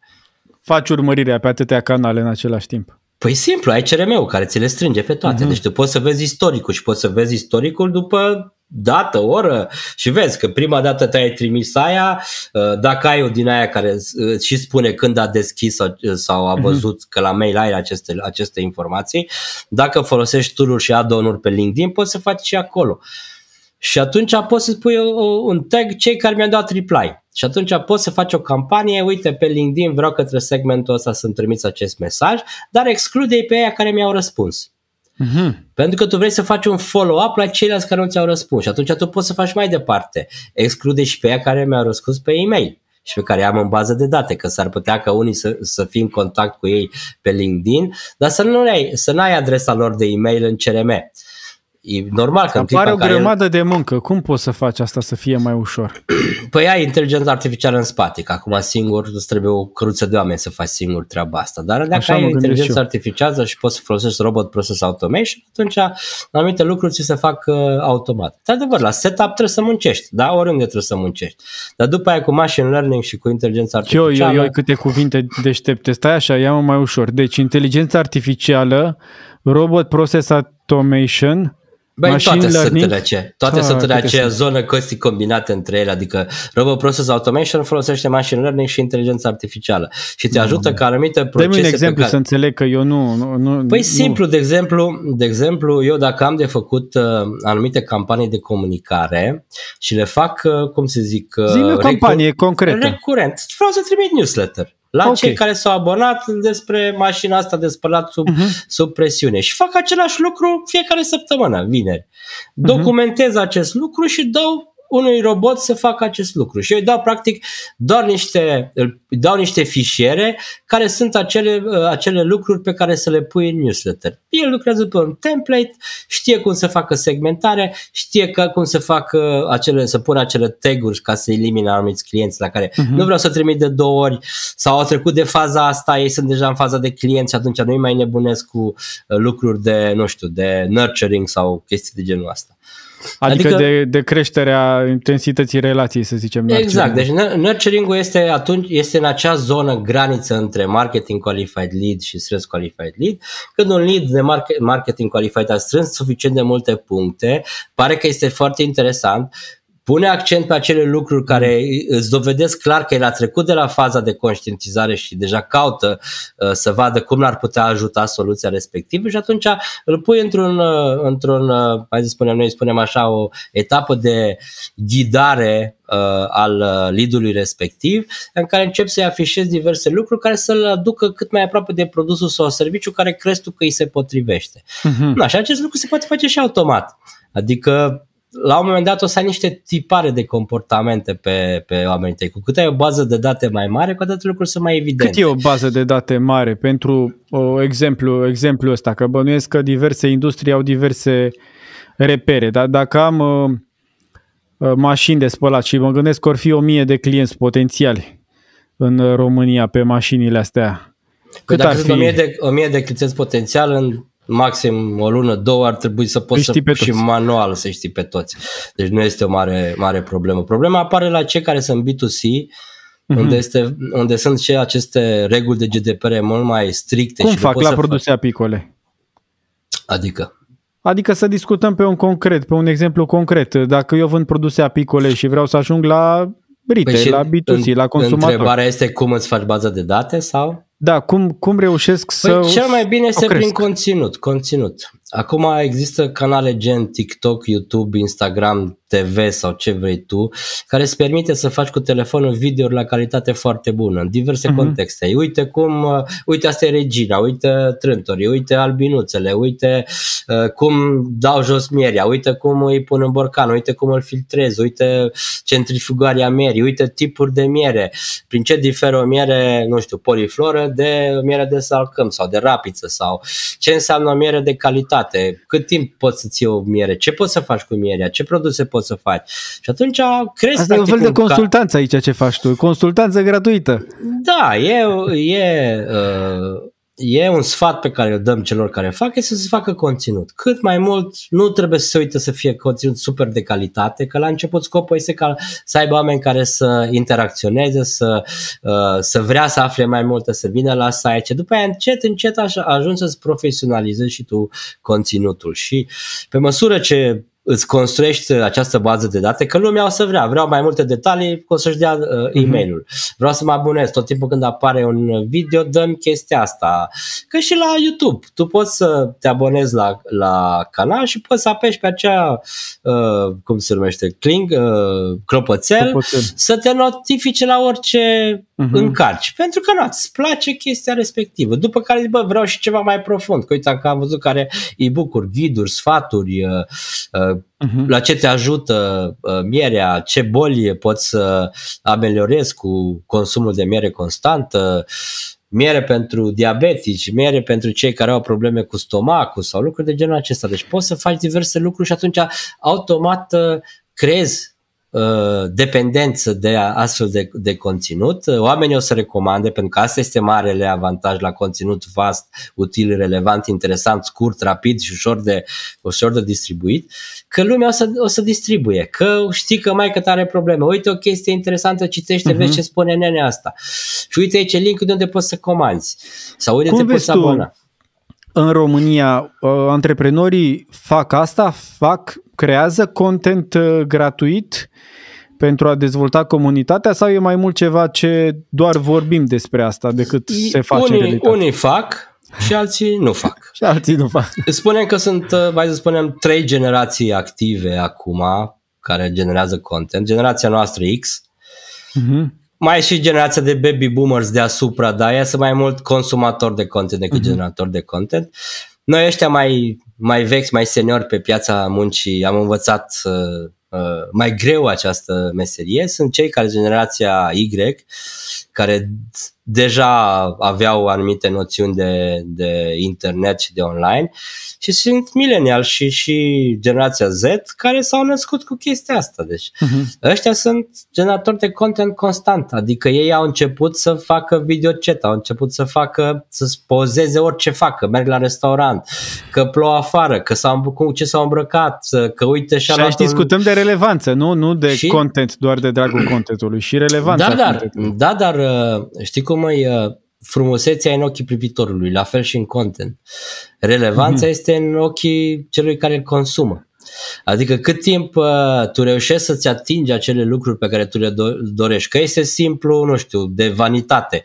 Speaker 1: Faci urmărirea pe atâtea canale în același timp.
Speaker 2: Păi simplu, ai CRM-ul care ți le strânge pe toate. Uh-huh. Deci tu poți să vezi istoricul și poți să vezi istoricul după dată, oră și vezi că prima dată te-ai trimis aia, uh, dacă ai o din aia care uh, și spune când a deschis sau, uh, sau a mhm. văzut uh-huh. că la mail ai aceste, aceste informații, dacă folosești tool și add-on-uri pe LinkedIn, poți să faci și acolo. Și atunci poți să spui un tag cei care mi-au dat reply. Și atunci poți să faci o campanie, uite pe LinkedIn vreau către segmentul ăsta să-mi trimiți acest mesaj, dar exclude pe aia care mi-au răspuns. Uh-huh. Pentru că tu vrei să faci un follow-up la ceilalți care nu ți-au răspuns și atunci tu poți să faci mai departe. Exclude și pe aia care mi-au răspuns pe e-mail și pe care am în bază de date, că s-ar putea ca unii să, să fie în contact cu ei pe LinkedIn, dar să nu ai, să n-ai adresa lor de e-mail în CRM. E normal că
Speaker 1: Apare o grămadă el... de muncă. Cum poți să faci asta să fie mai ușor? <clears throat>
Speaker 2: Păi ai inteligența artificială în spate, că acum singur îți trebuie o cruță de oameni să faci singur treaba asta. Dar dacă Așa ai inteligență artificială și poți să folosești robot process automation, atunci anumite lucruri ți se fac uh, automat. De adevăr, la setup trebuie să muncești, da? Oriunde trebuie să muncești. Dar după aia cu machine learning și cu inteligența artificială...
Speaker 1: Eu, eu, eu câte cuvinte deștepte. Stai așa, ia mai ușor. Deci inteligența artificială, robot process automation,
Speaker 2: Băi, toate sunt în ace- toate ah, sunt în aceea zonă costii combinate între ele, adică Robot Process Automation folosește machine learning și inteligența artificială și te ajută no, ca anumite procese
Speaker 1: Dă-mi un exemplu care... să înțeleg că eu nu... nu, nu
Speaker 2: păi
Speaker 1: nu.
Speaker 2: simplu, de exemplu, de exemplu, eu dacă am de făcut uh, anumite campanii de comunicare și le fac, uh, cum să zic...
Speaker 1: Uh, Zi-mi o campanie concretă.
Speaker 2: Recurent. Vreau să trimit newsletter la okay. cei care s-au abonat despre mașina asta de spălat sub, uh-huh. sub presiune și fac același lucru fiecare săptămână, vineri. Uh-huh. Documentez acest lucru și dau unui robot să facă acest lucru. Și eu îi dau practic doar niște, îi dau niște fișiere care sunt acele, uh, acele lucruri pe care să le pui în newsletter. El lucrează pe un template, știe cum să facă segmentare, știe că, cum să facă acele, să pună acele tag-uri ca să elimine anumiți clienți la care uh-huh. nu vreau să trimit de două ori sau au trecut de faza asta, ei sunt deja în faza de clienți și atunci nu-i mai nebunesc cu uh, lucruri de, nu știu, de nurturing sau chestii de genul ăsta.
Speaker 1: Adică, adică de, de creșterea intensității relației, să zicem.
Speaker 2: Exact. Deci nurturing-ul este, atunci, este în acea zonă graniță între marketing qualified lead și strâns qualified lead. Când un lead de marketing qualified a strâns suficient de multe puncte, pare că este foarte interesant, pune accent pe acele lucruri care îți dovedesc clar că el a trecut de la faza de conștientizare și deja caută uh, să vadă cum ar putea ajuta soluția respectivă și atunci îl pui într-un, uh, într-un uh, hai să spunem noi, spunem așa, o etapă de ghidare uh, al lead-ului respectiv, în care începi să-i afișezi diverse lucruri care să-l aducă cât mai aproape de produsul sau serviciu care crezi tu că îi se potrivește. Uh-huh. Na, și acest lucru se poate face și automat. Adică la un moment dat o să ai niște tipare de comportamente pe, pe oamenii tăi. Cu cât ai o bază de date mai mare, cu atât lucruri sunt mai evidente.
Speaker 1: Cât e o bază de date mare? Pentru o exemplu, exemplu ăsta, că bănuiesc că diverse industrie au diverse repere, dar dacă am uh, uh, mașini de spălat și mă gândesc că or fi o mie de clienți potențiali în România pe mașinile astea,
Speaker 2: păi cât dacă ar fi? O mie de, o mie de clienți potențial în maxim o lună, două ar trebui să poți să pe și manual să știi pe toți. Deci nu este o mare, mare problemă. Problema apare la cei care sunt B2C, mm-hmm. unde, este, unde sunt și aceste reguli de GDPR mult mai stricte.
Speaker 1: Cum
Speaker 2: și
Speaker 1: fac la produse fac... apicole?
Speaker 2: Adică?
Speaker 1: Adică să discutăm pe un concret, pe un exemplu concret. Dacă eu vând produse apicole și vreau să ajung la retail, păi la B2C, în, la consumator.
Speaker 2: Întrebarea este cum îți faci baza de date sau?
Speaker 1: Da, cum, cum reușesc
Speaker 2: păi
Speaker 1: să
Speaker 2: cel mai bine este prin conținut, conținut. Acum există canale gen TikTok, YouTube, Instagram, TV sau ce vrei tu, care îți permite să faci cu telefonul video la calitate foarte bună, în diverse uh-huh. contexte. Uite cum, uh, uite asta e regina, uite trântorii, uite albinuțele, uite uh, cum dau jos mierea, uite cum îi pun în borcan, uite cum îl filtrez, uite centrifugarea mierii, uite tipuri de miere, prin ce diferă o miere, nu știu, polifloră de miere de salcâm sau de rapiță sau ce înseamnă o miere de calitate, cât timp poți să-ți iei o miere, ce poți să faci cu mierea, ce produse poți să faci. Și atunci crezi
Speaker 1: Asta e un fel de consultanță ca... aici ce faci tu, consultanță gratuită.
Speaker 2: Da, e, e uh, e un sfat pe care îl dăm celor care fac, e să se facă conținut. Cât mai mult, nu trebuie să se uite să fie conținut super de calitate, că la început scopul este ca să aibă oameni care să interacționeze, să, uh, să vrea să afle mai multe, să vină la site. După aia, încet, încet, ajungi să-ți profesionalizezi și tu conținutul. Și pe măsură ce îți construiești această bază de date, că lumea o să vrea, vreau mai multe detalii, o să-și dea uh, mhm. e-mail-ul. Vreau să mă abonez, tot timpul când apare un video, dăm chestia asta. Că și la YouTube, tu poți să te abonezi la, la canal și poți să apeși pe acea, uh, cum se numește, cling, uh, clopoțel, clopoțel, să te notifice la orice uh-huh. încarci. Pentru că nu, îți place chestia respectivă. După care zici, bă, vreau și ceva mai profund. Că uite, că am văzut care e-book-uri, ghiduri, sfaturi, uh, uh, uh-huh. la ce te ajută uh, mierea, ce boli poți să ameliorezi cu consumul de miere constantă, miere pentru diabetici, miere pentru cei care au probleme cu stomacul sau lucruri de genul acesta. Deci poți să faci diverse lucruri și atunci automat uh, crezi Uh, dependență de astfel de, de conținut. Oamenii o să recomande, pentru că asta este marele avantaj la conținut vast, util, relevant, interesant, scurt, rapid și ușor de, ușor de distribuit, că lumea o să, o să distribuie, că știi că mai că are probleme. Uite o chestie interesantă, citește, uh-huh. vezi ce spune nenea asta. Și uite aici link de unde poți să comanzi. Sau unde Cum te poți să abona.
Speaker 1: În România, uh, antreprenorii fac asta, fac, creează content uh, gratuit pentru a dezvolta comunitatea sau e mai mult ceva ce doar vorbim despre asta decât se face
Speaker 2: unii,
Speaker 1: în realitate?
Speaker 2: Unii fac și alții nu fac. <laughs>
Speaker 1: și alții nu fac.
Speaker 2: Spunem că sunt, uh, mai să spunem, trei generații active acum care generează content. Generația noastră X, uh-huh. mai e și generația de baby boomers deasupra, dar ea sunt mai mult consumator de content decât uh-huh. generator de content. Noi ăștia mai, mai vechi, mai seniori pe piața muncii am învățat uh, Uh, mai greu această meserie. Sunt cei care generația Y, care deja aveau anumite noțiuni de, de internet și de online și sunt milenial și, și generația Z care s-au născut cu chestia asta. Deci uh-huh. ăștia sunt generatori de content constant, adică ei au început să facă videochat, au început să facă, să pozeze orice fac, că merg la restaurant, că plouă afară, că s-au, cu ce s-au îmbrăcat, că uite și-a
Speaker 1: și aici discutăm de relevanță, nu, nu de și... content doar de dragul contentului și relevanța
Speaker 2: da, dar, da, dar uh, știi cum e uh, frumusețea în ochii privitorului, la fel și în content. Relevanța mm-hmm. este în ochii celui care îl consumă. Adică cât timp uh, tu reușești să-ți atingi acele lucruri pe care tu le do- dorești, că este simplu, nu știu, de vanitate,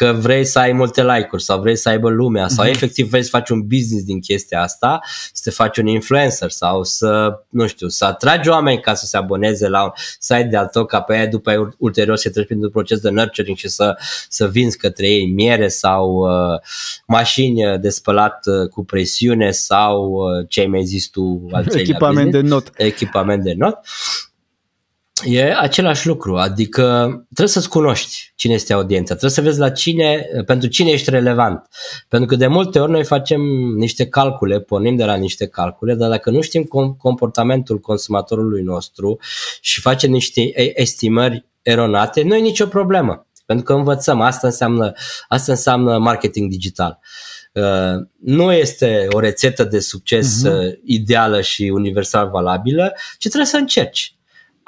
Speaker 2: că vrei să ai multe like-uri sau vrei să aibă lumea sau mm-hmm. efectiv vrei să faci un business din chestia asta, să te faci un influencer sau să, nu știu, să atragi oameni ca să se aboneze la un site de al tău ca pe aia după aia ulterior să treci printr-un proces de nurturing și să, să vinzi către ei miere sau uh, mașini de spălat uh, cu presiune sau uh, ce ai mai zis tu
Speaker 1: al <laughs> Echipament business, de not.
Speaker 2: Echipament de not e același lucru, adică trebuie să-ți cunoști cine este audiența, trebuie să vezi la cine, pentru cine ești relevant. Pentru că de multe ori noi facem niște calcule, pornim de la niște calcule, dar dacă nu știm comportamentul consumatorului nostru și facem niște estimări eronate, nu e nicio problemă. Pentru că învățăm, asta înseamnă, asta înseamnă marketing digital. Uh, nu este o rețetă de succes uh-huh. ideală și universal valabilă, ci trebuie să încerci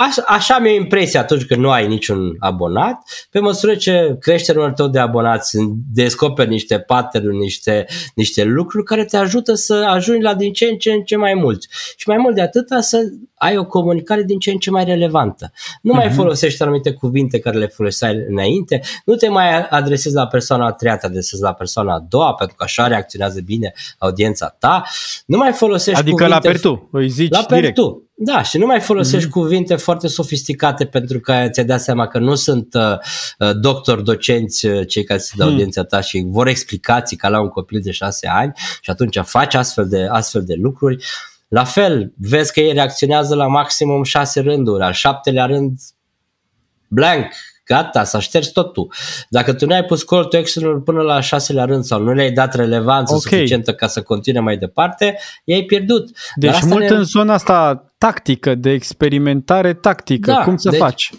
Speaker 2: așa, așa mi-e impresia atunci când nu ai niciun abonat, pe măsură ce crește numărul tău de abonați, descoperi niște pattern niște, niște lucruri care te ajută să ajungi la din ce în ce în ce mai mulți. Și mai mult de atâta să ai o comunicare din ce în ce mai relevantă. Nu uh-huh. mai mhm. folosești anumite cuvinte care le foloseai înainte, nu te mai adresezi la persoana a treia, te adresezi la persoana a doua, pentru că așa reacționează bine audiența ta. Nu mai folosești
Speaker 1: Adică
Speaker 2: cuvinte...
Speaker 1: la per tu, îi zici
Speaker 2: la
Speaker 1: direct.
Speaker 2: per tu. Da, și nu mai folosești mm-hmm. cuvinte foarte sofisticate pentru că ți-ai dat seama că nu sunt uh, uh doctori, docenți, uh, cei care sunt de hmm. audiența ta și vor explicații ca la un copil de șase ani și atunci faci astfel de, astfel de lucruri. La fel, vezi că ei reacționează la maximum șase rânduri, al șaptelea rând blank, gata, s-a șters totul. Dacă tu nu ai pus call to action până la șaselea rând sau nu le-ai dat relevanță okay. suficientă ca să continue mai departe, i-ai pierdut.
Speaker 1: Deci mult ne... în zona asta tactică, de experimentare tactică, da, cum să deci, faci?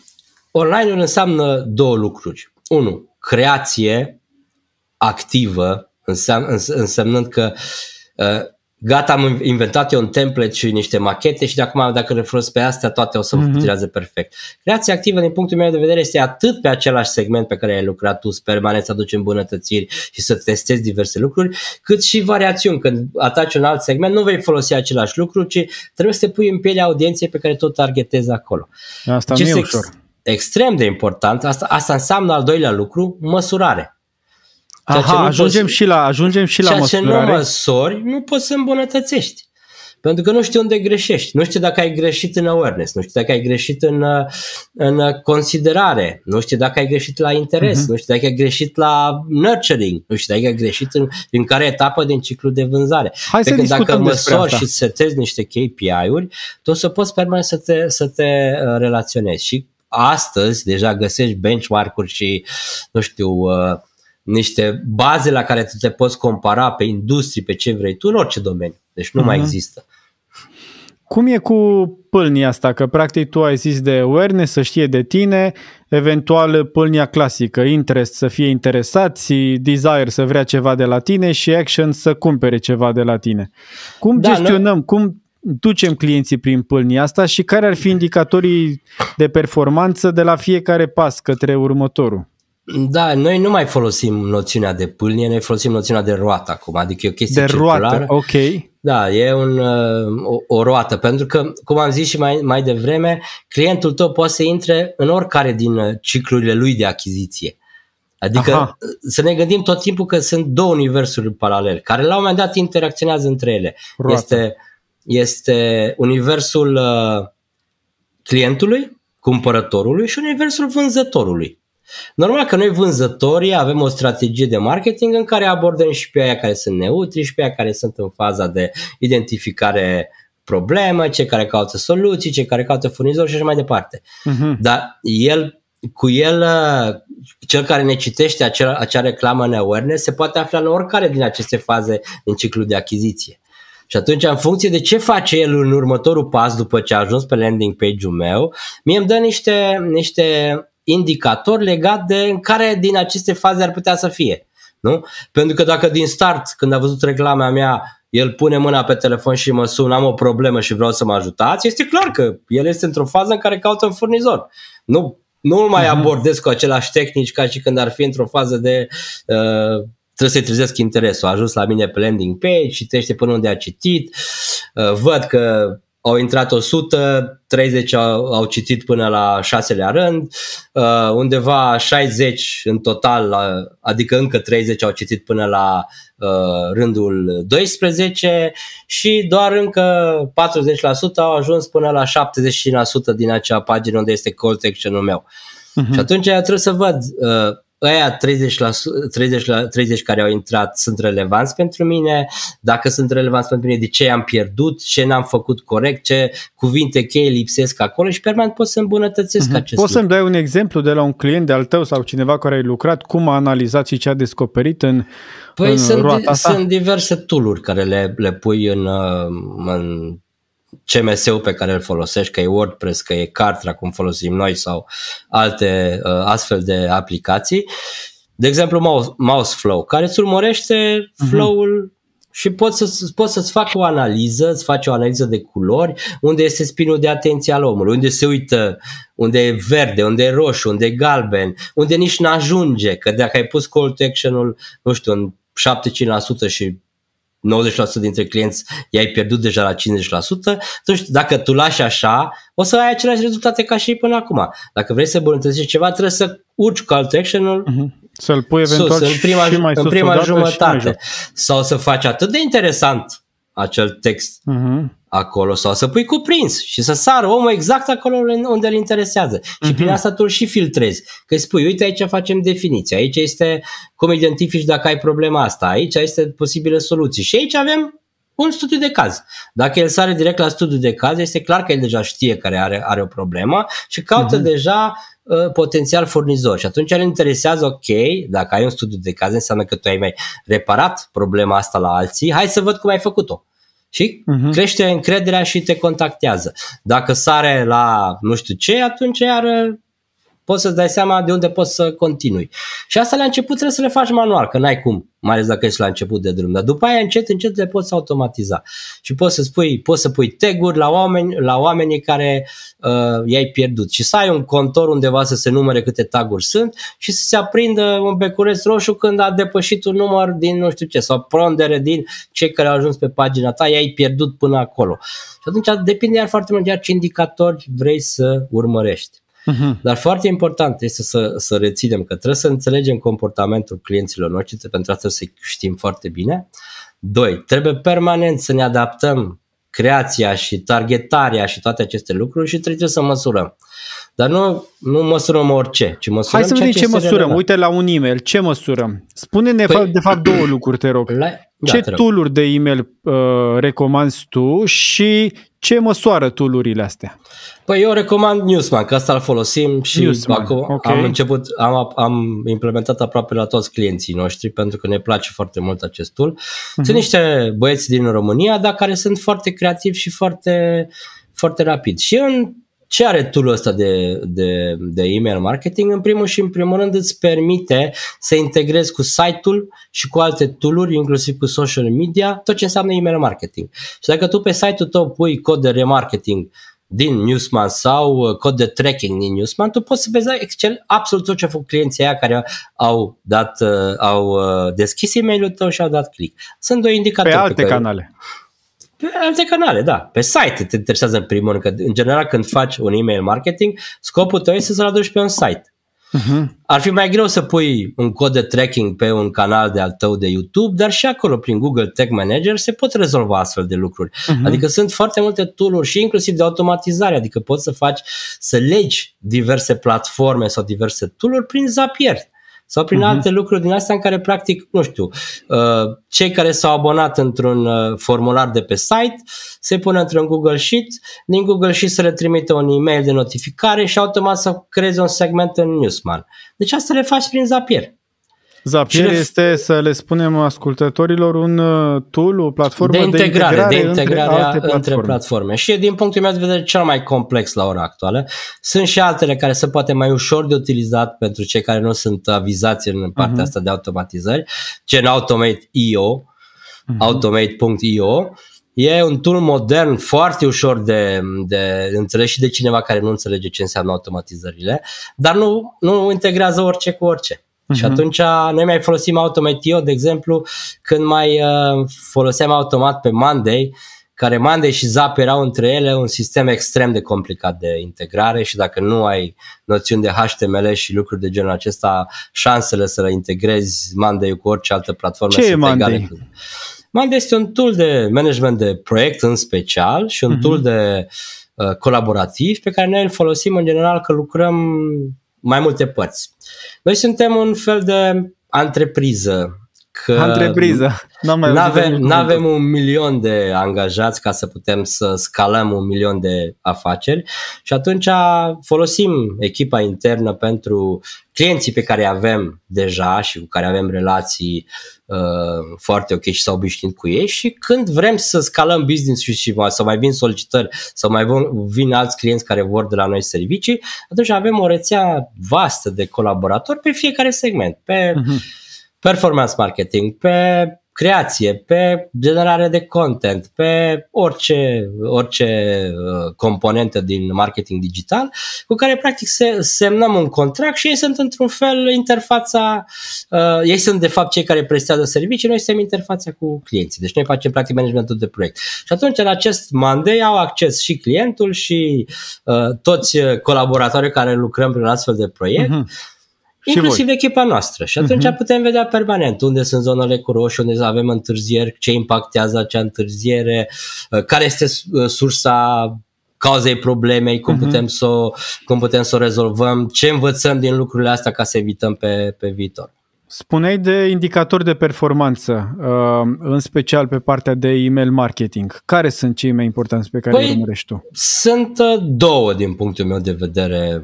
Speaker 2: Online-ul înseamnă două lucruri. Unu, creație activă, înseamnă, însemnând că uh, gata, am inventat eu un template și niște machete și de acum dacă le folosesc pe astea, toate o să mm-hmm. funcționeze perfect. Creația activă, din punctul meu de vedere, este atât pe același segment pe care ai lucrat tu, permanent să aduci îmbunătățiri și să testezi diverse lucruri, cât și variațiuni. Când ataci un alt segment, nu vei folosi același lucru, ci trebuie să te pui în pielea audienței pe care tot targetezi acolo.
Speaker 1: Asta Ce nu e ușor.
Speaker 2: Extrem de important. Asta, asta înseamnă al doilea lucru, măsurare.
Speaker 1: Ceea Aha, ce nu ajungem, poți, și la, ajungem și la ceea
Speaker 2: măsurare. ce nu măsori, nu poți să îmbunătățești. Pentru că nu știi unde greșești. Nu știi dacă ai greșit în awareness, nu știi dacă ai greșit în, în considerare, nu știi dacă ai greșit la interes, uh-huh. nu știi dacă ai greșit la nurturing, nu știi dacă ai greșit în, în care etapă din ciclu de vânzare.
Speaker 1: Hai Pe să când
Speaker 2: dacă măsori
Speaker 1: asta.
Speaker 2: și setezi niște KPI-uri, tu o să poți permanent să te, să te uh, relaționezi. Și astăzi deja găsești benchmark-uri și, nu știu, uh, niște baze la care tu te poți compara pe industrie, pe ce vrei tu, în orice domeniu. Deci nu uh-huh. mai mhm. există.
Speaker 1: Cum e cu pâlnia asta? Că practic tu ai zis de awareness, să știe de tine, eventual pâlnia clasică, interest să fie interesați, desire să vrea ceva de la tine și action să cumpere ceva de la tine. Cum da, gestionăm, nu? cum ducem clienții prin pâlnia asta și care ar fi indicatorii de performanță de la fiecare pas către următorul?
Speaker 2: Da, noi nu mai folosim noțiunea de pâlnie, noi folosim noțiunea de roată acum, adică e o chestie
Speaker 1: De
Speaker 2: circulară.
Speaker 1: roată, ok.
Speaker 2: Da, e un, uh, o, o roată, pentru că, cum am zis și mai, mai devreme, clientul tău poate să intre în oricare din uh, ciclurile lui de achiziție. Adică Aha. să ne gândim tot timpul că sunt două universuri paralele, care la un moment dat interacționează între ele. Roată. Este, este universul uh, clientului, cumpărătorului și universul vânzătorului. Normal că noi vânzătorii avem o strategie de marketing în care abordăm și pe aia care sunt neutri și pe aia care sunt în faza de identificare problemă, cei care caută soluții, cei care caută furnizori și așa mai departe. Uh-huh. Dar el, cu el, cel care ne citește acea, acea reclamă în awareness se poate afla în oricare din aceste faze din ciclul de achiziție. Și atunci, în funcție de ce face el în următorul pas după ce a ajuns pe landing page-ul meu, mie îmi dă niște, niște indicator legat de în care din aceste faze ar putea să fie. Nu? Pentru că dacă din start, când a văzut reclama mea, el pune mâna pe telefon și mă sună, am o problemă și vreau să mă ajutați, este clar că el este într-o fază în care caută un furnizor. Nu, nu mai mhm. abordez cu același tehnici ca și când ar fi într-o fază de uh, trebuie să-i trezesc interesul. A ajuns la mine pe landing page, citește până unde a citit, uh, văd că au intrat 100, 30 au, au citit până la șaselea rând, uh, undeva 60 în total, adică încă 30 au citit până la uh, rândul 12 și doar încă 40% au ajuns până la 70% din acea pagină unde este call to action-ul meu. Uh-huh. Și atunci trebuie să văd uh, ăia 30, la, 30, la, 30 care au intrat sunt relevanți pentru mine, dacă sunt relevanți pentru mine, de ce am pierdut, ce n-am făcut corect, ce cuvinte cheie lipsesc acolo și permanent pot să îmbunătățesc uh-huh. acest
Speaker 1: Poți să-mi dai un exemplu de la un client de al tău sau cineva care ai lucrat, cum a analizat și ce a descoperit în
Speaker 2: Păi
Speaker 1: în
Speaker 2: sunt,
Speaker 1: asta?
Speaker 2: sunt diverse tool care le, le pui în, uh, în CMS-ul pe care îl folosești, că e WordPress, că e Kartra, cum folosim noi sau alte uh, astfel de aplicații. De exemplu, Mouse, Mouse Flow, care îți urmărește uh-huh. flow-ul și poți, să, poți să-ți facă o analiză, îți faci o analiză de culori, unde este spinul de atenție al omului, unde se uită, unde e verde, unde e roșu, unde e galben, unde nici n-ajunge, că dacă ai pus call to action-ul, nu știu, în 75% și 90% dintre clienți i-ai pierdut deja la 50%, atunci dacă tu lași așa, o să ai aceleași rezultate ca și până acum. Dacă vrei să îmbunătățești ceva, trebuie să urci call to action-ul uh-huh.
Speaker 1: Să-l pui eventual
Speaker 2: sus, în prima,
Speaker 1: și mai
Speaker 2: în prima jumătate.
Speaker 1: Și
Speaker 2: sau să faci atât de interesant acel text uh-huh. acolo sau să pui cuprins și să sară omul exact acolo unde îl interesează. Uh-huh. Și prin asta tu îl și filtrezi. Că îi spui, uite aici facem definiția, aici este cum identifici dacă ai problema asta, aici este posibile soluții și aici avem un studiu de caz. Dacă el sare direct la studiu de caz, este clar că el deja știe care are, are o problemă și caută uh-huh. deja uh, potențial furnizor. Și atunci el interesează, ok, dacă ai un studiu de caz, înseamnă că tu ai mai reparat problema asta la alții, hai să văd cum ai făcut-o. Și uh-huh. crește încrederea și te contactează. Dacă sare la nu știu ce, atunci iar poți să-ți dai seama de unde poți să continui. Și asta la început trebuie să le faci manual, că n-ai cum, mai ales dacă ești la început de drum. Dar după aia încet, încet le poți automatiza. Și poți să spui, poți să pui tag la, oameni, la oamenii care uh, i-ai pierdut și să ai un contor undeva să se numere câte taguri sunt și să se aprindă un beculeț roșu când a depășit un număr din nu știu ce sau prondere din cei care au ajuns pe pagina ta, i-ai pierdut până acolo. Și atunci depinde iar foarte mult de ce indicatori vrei să urmărești. Uh-huh. Dar foarte important este să, să reținem că trebuie să înțelegem comportamentul clienților noștri, pentru asta să știm foarte bine. Doi, trebuie permanent să ne adaptăm creația și targetarea și toate aceste lucruri și trebuie să măsurăm. Dar nu, nu măsurăm orice, ci măsurăm
Speaker 1: Hai să vedem ce, ce măsurăm. Relevant. Uite la un e-mail, ce măsurăm? Spune-ne păi, de fapt două lucruri, te rog. La, da, ce tool de e-mail uh, recomanzi tu și ce măsoară tool astea?
Speaker 2: Păi eu recomand Newsman, că asta îl folosim și Newsman, acum okay. am început, am, am implementat aproape la toți clienții noștri pentru că ne place foarte mult acest tool. Uh-huh. Sunt niște băieți din România, dar care sunt foarte creativi și foarte, foarte rapid. Și în ce are tool ăsta de, de, de email marketing? În primul și în primul rând îți permite să integrezi cu site-ul și cu alte tooluri, inclusiv cu social media, tot ce înseamnă email marketing. Și dacă tu pe site-ul tău pui cod de remarketing din Newsman sau uh, cod de tracking din Newsman, tu poți să vezi Excel absolut tot ce au făcut clienții aia care au dat, uh, au uh, deschis e-mailul tău și au dat click. Sunt doi indicatori.
Speaker 1: Pe alte pe care, canale.
Speaker 2: Pe alte canale, da. Pe site te interesează în primul rând, că în general când faci un email marketing, scopul tău este să-l aduci pe un site. Uh-huh. Ar fi mai greu să pui un cod de tracking pe un canal de al tău de YouTube, dar și acolo prin Google Tag Manager se pot rezolva astfel de lucruri. Uh-huh. Adică sunt foarte multe tooluri și inclusiv de automatizare, adică poți să faci să legi diverse platforme sau diverse tooluri prin Zapier sau prin uh-huh. alte lucruri din astea în care practic, nu știu, uh, cei care s-au abonat într-un uh, formular de pe site se pune într-un Google Sheet, din Google Sheet să le trimite un email de notificare și automat să creeze un segment în Newsman. Deci asta le faci prin Zapier.
Speaker 1: Zapier le... este, să le spunem ascultătorilor, un uh, tool, o platformă de integrare, de integrare, de integrare între,
Speaker 2: platforme. între platforme. Și din punctul meu de vedere cel mai complex la ora actuală. Sunt și altele care se poate mai ușor de utilizat pentru cei care nu sunt avizați în partea uh-huh. asta de automatizări, gen Automate.io, uh-huh. Automate.io. E un tool modern, foarte ușor de, de înțeles și de cineva care nu înțelege ce înseamnă automatizările, dar nu, nu integrează orice cu orice. Uh-huh. Și mhm. atunci noi mai folosim Automatio, de exemplu, când mai uh, foloseam automat pe Monday, care Monday și Zap erau între ele un sistem extrem de complicat de integrare și dacă nu ai noțiuni de HTML și lucruri de genul acesta, șansele să le integrezi Monday cu orice altă platformă
Speaker 1: Ce sunt e Monday? egale.
Speaker 2: Monday este un tool de management de proiect în special și un uh-huh. tool de uh, colaborativ pe care noi îl folosim în general că lucrăm mai multe părți. Noi suntem un fel de întrepriză.
Speaker 1: Că Antrepriză. Nu
Speaker 2: avem avem un milion de angajați ca să putem să scalăm un milion de afaceri și atunci folosim echipa internă pentru clienții pe care avem deja și cu care avem relații uh, foarte ok și s-au obișnuit cu ei și când vrem să scalăm business și, și să mai vin solicitări sau mai vin alți clienți care vor de la noi servicii, atunci avem o rețea vastă de colaboratori pe fiecare segment, pe uh-huh performance marketing, pe creație, pe generare de content, pe orice, orice uh, componentă din marketing digital, cu care practic se, semnăm un contract și ei sunt într-un fel interfața, uh, ei sunt de fapt cei care prestează servicii, noi suntem interfața cu clienții. Deci noi facem practic managementul de proiect. Și atunci în acest Monday au acces și clientul și uh, toți colaboratorii care lucrăm prin astfel de proiect. Uh-huh și inclusiv voi. echipa noastră. Și atunci uh-huh. putem vedea permanent unde sunt zonele cu roșu, unde avem întârzieri, ce impactează acea întârziere, uh, care este uh, sursa cauzei problemei, cum, uh-huh. putem să o, cum putem să o rezolvăm, ce învățăm din lucrurile astea ca să evităm pe, pe viitor.
Speaker 1: Spuneai de indicatori de performanță, uh, în special pe partea de email marketing. Care sunt cei mai importanți pe care păi, îi urmărești tu?
Speaker 2: Sunt două din punctul meu de vedere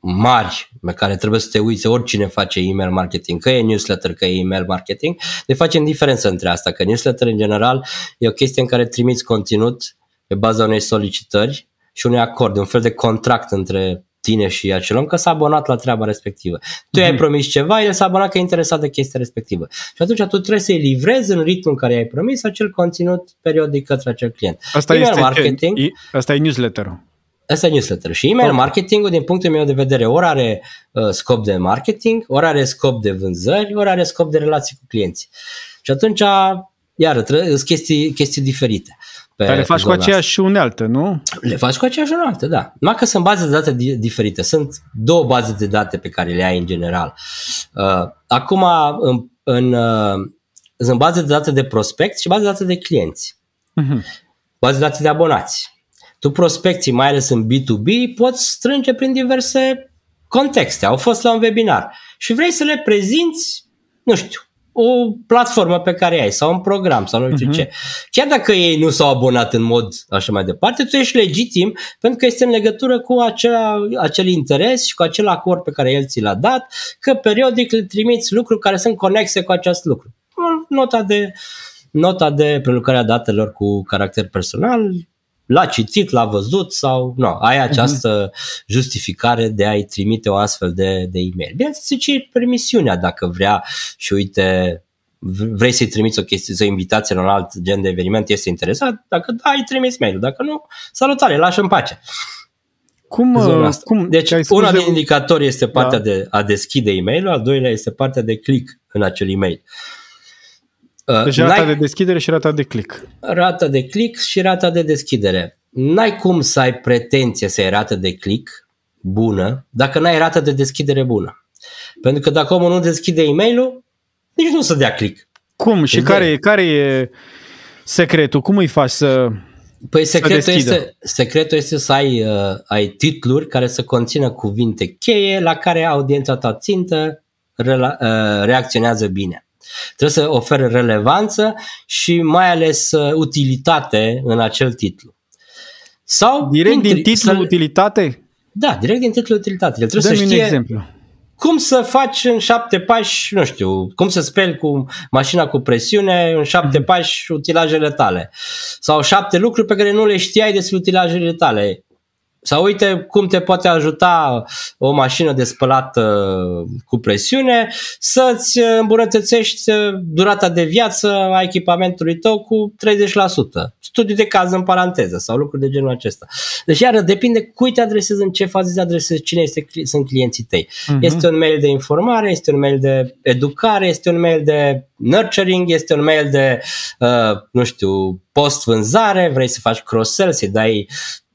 Speaker 2: mari pe care trebuie să te uiți oricine face email marketing, că e newsletter, că e email marketing, de facem diferență între asta, că newsletter în general e o chestie în care trimiți conținut pe baza unei solicitări și unui acord, un fel de contract între tine și acel om că s-a abonat la treaba respectivă. Tu mm-hmm. ai promis ceva, el s-a abonat că e interesat de chestia respectivă. Și atunci tu trebuie să-i livrezi în ritmul în care ai promis acel conținut periodic către acel client.
Speaker 1: Asta email este marketing. asta e newsletter
Speaker 2: Asta e newsletter. Și email okay. marketingul, din punctul meu de vedere, ori are uh, scop de marketing, ori are scop de vânzări, ori are scop de relații cu clienții. Și atunci, iară, sunt chestii, chestii diferite.
Speaker 1: Pe Dar le faci cu aceeași asta. unealtă, nu?
Speaker 2: Le faci cu aceeași unealtă, da. Numai că sunt baze de date diferite. Sunt două baze de date pe care le ai în general. Uh, acum, în, în, uh, sunt baze de date de prospect și baze de date de clienți. Uh-huh. Baze de date de abonați tu prospecții, mai ales în B2B, poți strânge prin diverse contexte. Au fost la un webinar și vrei să le prezinți, nu știu, o platformă pe care ai sau un program sau nu știu uh-huh. ce. Chiar dacă ei nu s-au abonat în mod așa mai departe, tu ești legitim pentru că este în legătură cu acea, acel interes și cu acel acord pe care el ți l-a dat, că periodic le trimiți lucruri care sunt conexe cu acest lucru. Nota de, nota de prelucrare a datelor cu caracter personal l-a citit, l-a văzut sau nu, ai această uh-huh. justificare de a-i trimite o astfel de, de e-mail. Bineînțeles, ce permisiunea dacă vrea și uite, vrei să-i trimiți o chestie, să invitație la un alt gen de eveniment, este interesat, dacă da, îi trimis mail dacă nu, salutare, lasă în pace.
Speaker 1: Cum, uh, cum
Speaker 2: deci una din indicatori este partea da. de a deschide e-mail, al doilea este partea de click în acel e-mail.
Speaker 1: Uh, deci rata de deschidere și rata de click.
Speaker 2: Rata de click și rata de deschidere. N-ai cum să ai pretenție să ai rată de click bună dacă n-ai rată de deschidere bună. Pentru că dacă omul nu deschide e-mailul, nici nu să dea click.
Speaker 1: Cum? Și care e, care e secretul? Cum îi faci să
Speaker 2: Păi secretul este, secretul este să ai, uh, ai titluri care să conțină cuvinte cheie la care audiența ta țintă rela, uh, reacționează bine. Trebuie să ofere relevanță și mai ales uh, utilitate în acel titlu.
Speaker 1: Sau direct intri- din titlu să... utilitate?
Speaker 2: Da, direct din titlu utilitate. El trebuie
Speaker 1: Dă-mi
Speaker 2: să știe
Speaker 1: un exemplu.
Speaker 2: cum să faci în șapte pași, nu știu, cum să speli cu mașina cu presiune în șapte mm-hmm. pași utilajele tale. Sau șapte lucruri pe care nu le știai despre utilajele tale. Sau uite cum te poate ajuta o mașină de spălat uh, cu presiune să-ți îmbunătățești uh, durata de viață a echipamentului tău cu 30%. Studiu de caz în paranteză sau lucruri de genul acesta. Deci iară depinde cui te adresezi, în ce fază te adresezi, cine este, sunt clienții tăi. Uh-huh. Este un mail de informare, este un mail de educare, este un mail de nurturing, este un mail de, uh, nu știu, post-vânzare, vrei să faci cross-sell, să-i dai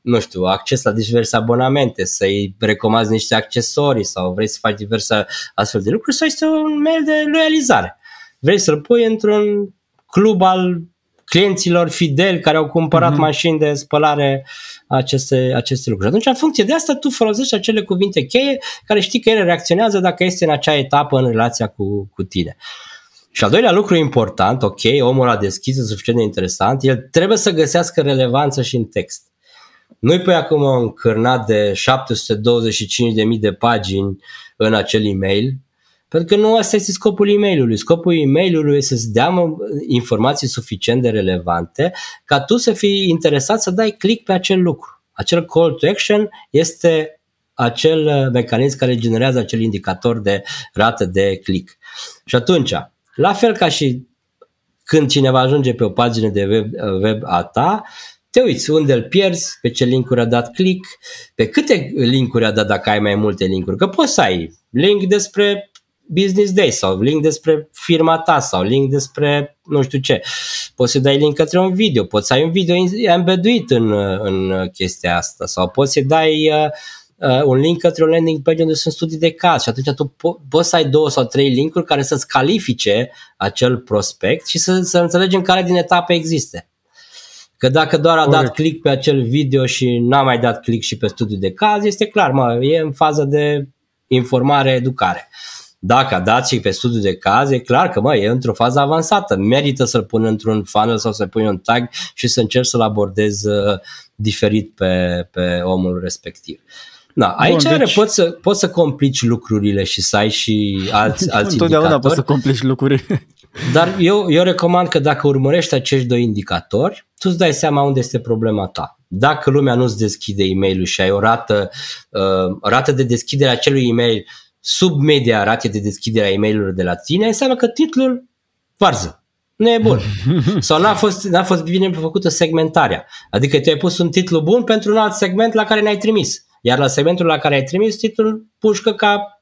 Speaker 2: nu știu, acces la diverse abonamente, să-i recomanzi niște accesorii sau vrei să faci diverse astfel de lucruri sau este un mail de loializare. Vrei să-l pui într-un club al clienților fideli care au cumpărat uh-huh. mașini de spălare aceste, aceste lucruri. Atunci, în funcție de asta, tu folosești acele cuvinte cheie care știi că ele reacționează dacă este în acea etapă în relația cu, cu tine. Și al doilea lucru important, ok, omul a deschis, e suficient de interesant, el trebuie să găsească relevanță și în text. Nu-i pui acum un cârnat de 725.000 de pagini în acel e-mail, pentru că nu asta este scopul e mail Scopul e mail este să-ți dea informații suficient de relevante ca tu să fii interesat să dai click pe acel lucru. Acel call to action este acel mecanism care generează acel indicator de rată de click. Și atunci, la fel ca și când cineva ajunge pe o pagină de web, web a ta, te uiți unde îl pierzi, pe ce linkuri a dat click, pe câte linkuri a dat dacă ai mai multe linkuri. Că poți să ai link despre business day sau link despre firma ta sau link despre nu știu ce. Poți să dai link către un video, poți să ai un video embeduit în, în chestia asta sau poți să dai uh, uh, un link către o landing page unde sunt studii de caz și atunci tu po- poți să ai două sau trei linkuri care să-ți califice acel prospect și să, să înțelegem care din etape există. Că dacă doar a dat click pe acel video și n-a mai dat click și pe studiu de caz, este clar, mă, e în fază de informare, educare. Dacă a dat și pe studiu de caz, e clar că mă, e într-o fază avansată. Merită să-l pun într-un funnel sau să-l pui un tag și să încerci să-l abordez uh, diferit pe, pe omul respectiv. Da, aici Bun, deci... poți, să, poți să complici lucrurile și să ai și alți, <laughs> alți
Speaker 1: Întotdeauna indicatori. poți să complici lucruri.
Speaker 2: Dar eu, eu recomand că dacă urmărești acești doi indicatori, tu îți dai seama unde este problema ta. Dacă lumea nu-ți deschide e mail și ai o rată, uh, rată de deschidere a acelui e-mail sub media rate de deschidere a e mail de la tine, înseamnă că titlul varză. Nu e bun. <laughs> Sau n-a fost, n-a fost bine făcută segmentarea. Adică tu ai pus un titlu bun pentru un alt segment la care n-ai trimis. Iar la segmentul la care ai trimis, titlul pușcă ca,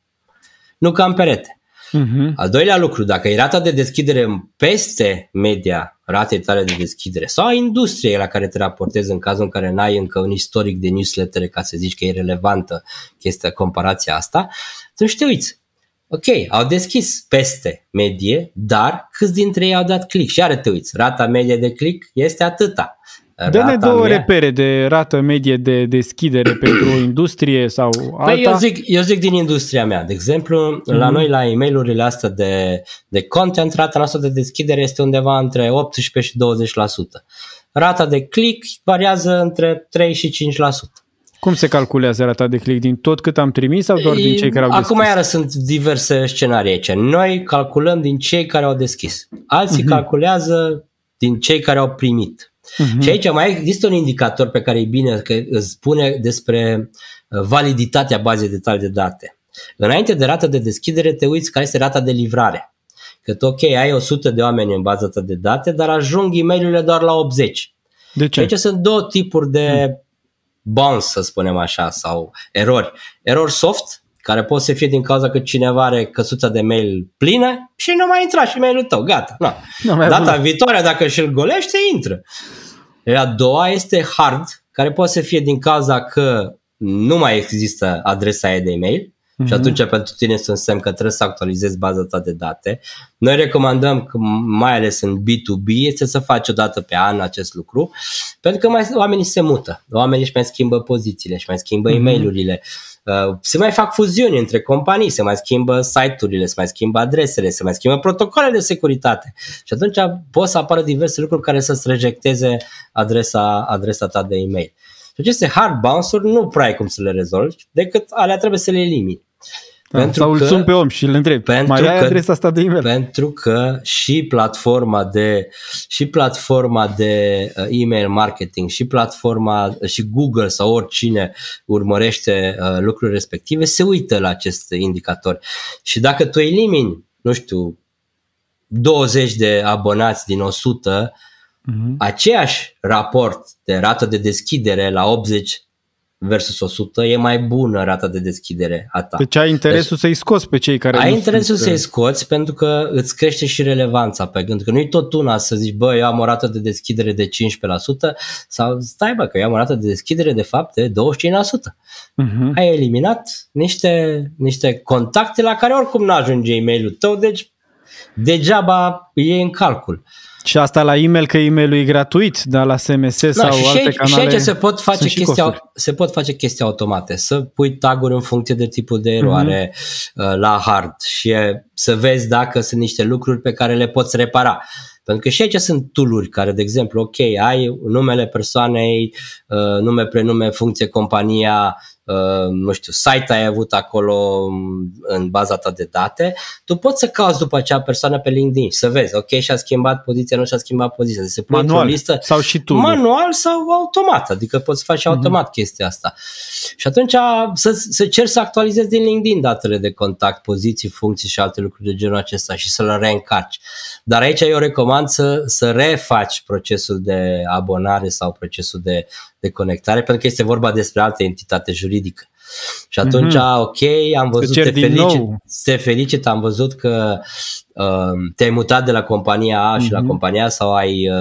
Speaker 2: nu ca în perete. Uh-huh. Al doilea lucru, dacă e rata de deschidere peste media ratei tale de deschidere sau a industriei la care te raportezi în cazul în care n-ai încă un istoric de newsletter ca să zici că e relevantă chestia, comparația asta, atunci te uiți. Ok, au deschis peste medie, dar câți dintre ei au dat click? Și are te uiți, rata medie de click este atâta.
Speaker 1: Dă-ne două mea... repere de rată medie de deschidere <clears throat> pentru industrie sau alta.
Speaker 2: Păi eu zic, eu zic din industria mea. De exemplu, mm-hmm. la noi la e mail astea de, de content, rata noastră de deschidere este undeva între 18 și 20%. Rata de click variază între 3 și 5%.
Speaker 1: Cum se calculează rata de click? Din tot cât am trimis sau doar din cei care au
Speaker 2: deschis? Acum iară sunt diverse scenarii aici. Noi calculăm din cei care au deschis. Alții uh-huh. calculează din cei care au primit. Uh-huh. Și aici mai există un indicator pe care e bine că îți spune despre uh, validitatea bazei de tale de date. Înainte de rata de deschidere te uiți care este rata de livrare. Că tu, ok, ai 100 de oameni în baza ta de date, dar ajung e mail doar la 80.
Speaker 1: De ce?
Speaker 2: Aici sunt două tipuri de hmm. bounce, să spunem așa, sau erori. Erori soft, care pot să fie din cauza că cineva are căsuța de mail plină și nu mai intra și mailul tău, gata. No. No, Data viitoare, dacă și-l golește, intră. A doua este hard, care poate să fie din cauza că nu mai există adresa aia de e-mail mm-hmm. și mhm. atunci pentru tine este un semn că trebuie să actualizezi baza ta de date. Noi recomandăm, că mai ales în B2B, este să faci o dată pe an acest lucru, pentru că mai, oamenii se mută, oamenii își mai schimbă pozițiile, își mai schimbă mm-hmm. e-mailurile, Uh, se mai fac fuziuni între companii, se mai schimbă site-urile, se mai schimbă adresele, se mai schimbă protocolele de securitate. Și atunci pot să apară diverse lucruri care să-ți rejecteze adresa, adresa ta de e-mail. Și aceste hard bounce-uri nu prea ai cum să le rezolvi, decât alea trebuie să le elimini.
Speaker 1: Da, pentru sau că, îl sun pe om și îl întreb, pentru mai ai că, adresa asta de e-mail?
Speaker 2: Pentru că și platforma de și platforma de uh, email marketing și platforma și Google sau oricine urmărește uh, lucrurile respective se uită la acest indicator. Și dacă tu elimini, nu știu, 20 de abonați din 100, uh-huh. Mhm. aceeași raport de rată de deschidere la 80 versus 100 e mai bună rata de deschidere a ta.
Speaker 1: Deci ai interesul deci, să-i scoți pe cei care
Speaker 2: Ai interesul sunt... să-i scoți pentru că îți crește și relevanța pe gând. Că nu-i tot una să zici, bă, eu am o rată de deschidere de 15% sau stai bă, că eu am o rată de deschidere de fapt de 25%. Uh-huh. Mhm. Ai eliminat niște, niște contacte la care oricum nu ajunge e-mailul tău, deci degeaba e în calcul.
Speaker 1: Și asta la e-mail, că e-mailul e gratuit, dar la SMS da, sau și alte aici, canale
Speaker 2: Și aici se pot face chestii, se pot face chestii automate, să pui taguri în funcție de tipul de eroare mm-hmm. la hard și să vezi dacă sunt niște lucruri pe care le poți repara. Pentru că și aici sunt tooluri care, de exemplu, ok, ai numele persoanei, uh, nume, prenume, funcție, compania, uh, nu știu, site ai avut acolo în baza ta de date, tu poți să cauți după acea persoană pe LinkedIn și să vezi, ok, și-a schimbat poziția, nu și-a schimbat poziția, se pune
Speaker 1: manual
Speaker 2: listă,
Speaker 1: sau și tu.
Speaker 2: Manual sau automat, adică poți face mhm. automat uh-huh. chestia asta. Și atunci să, să cer să actualizezi din LinkedIn datele de contact, poziții, funcții și alte lucruri de genul acesta și să le reîncarci. Dar aici eu recomand să, să refaci procesul de abonare sau procesul de, de conectare, pentru că este vorba despre altă entitate juridică. Și atunci, mm-hmm. ok, am văzut, te felicit, te felicit, am văzut că uh, te-ai mutat de la compania A mm-hmm. și la mhm. compania A sau ai uh,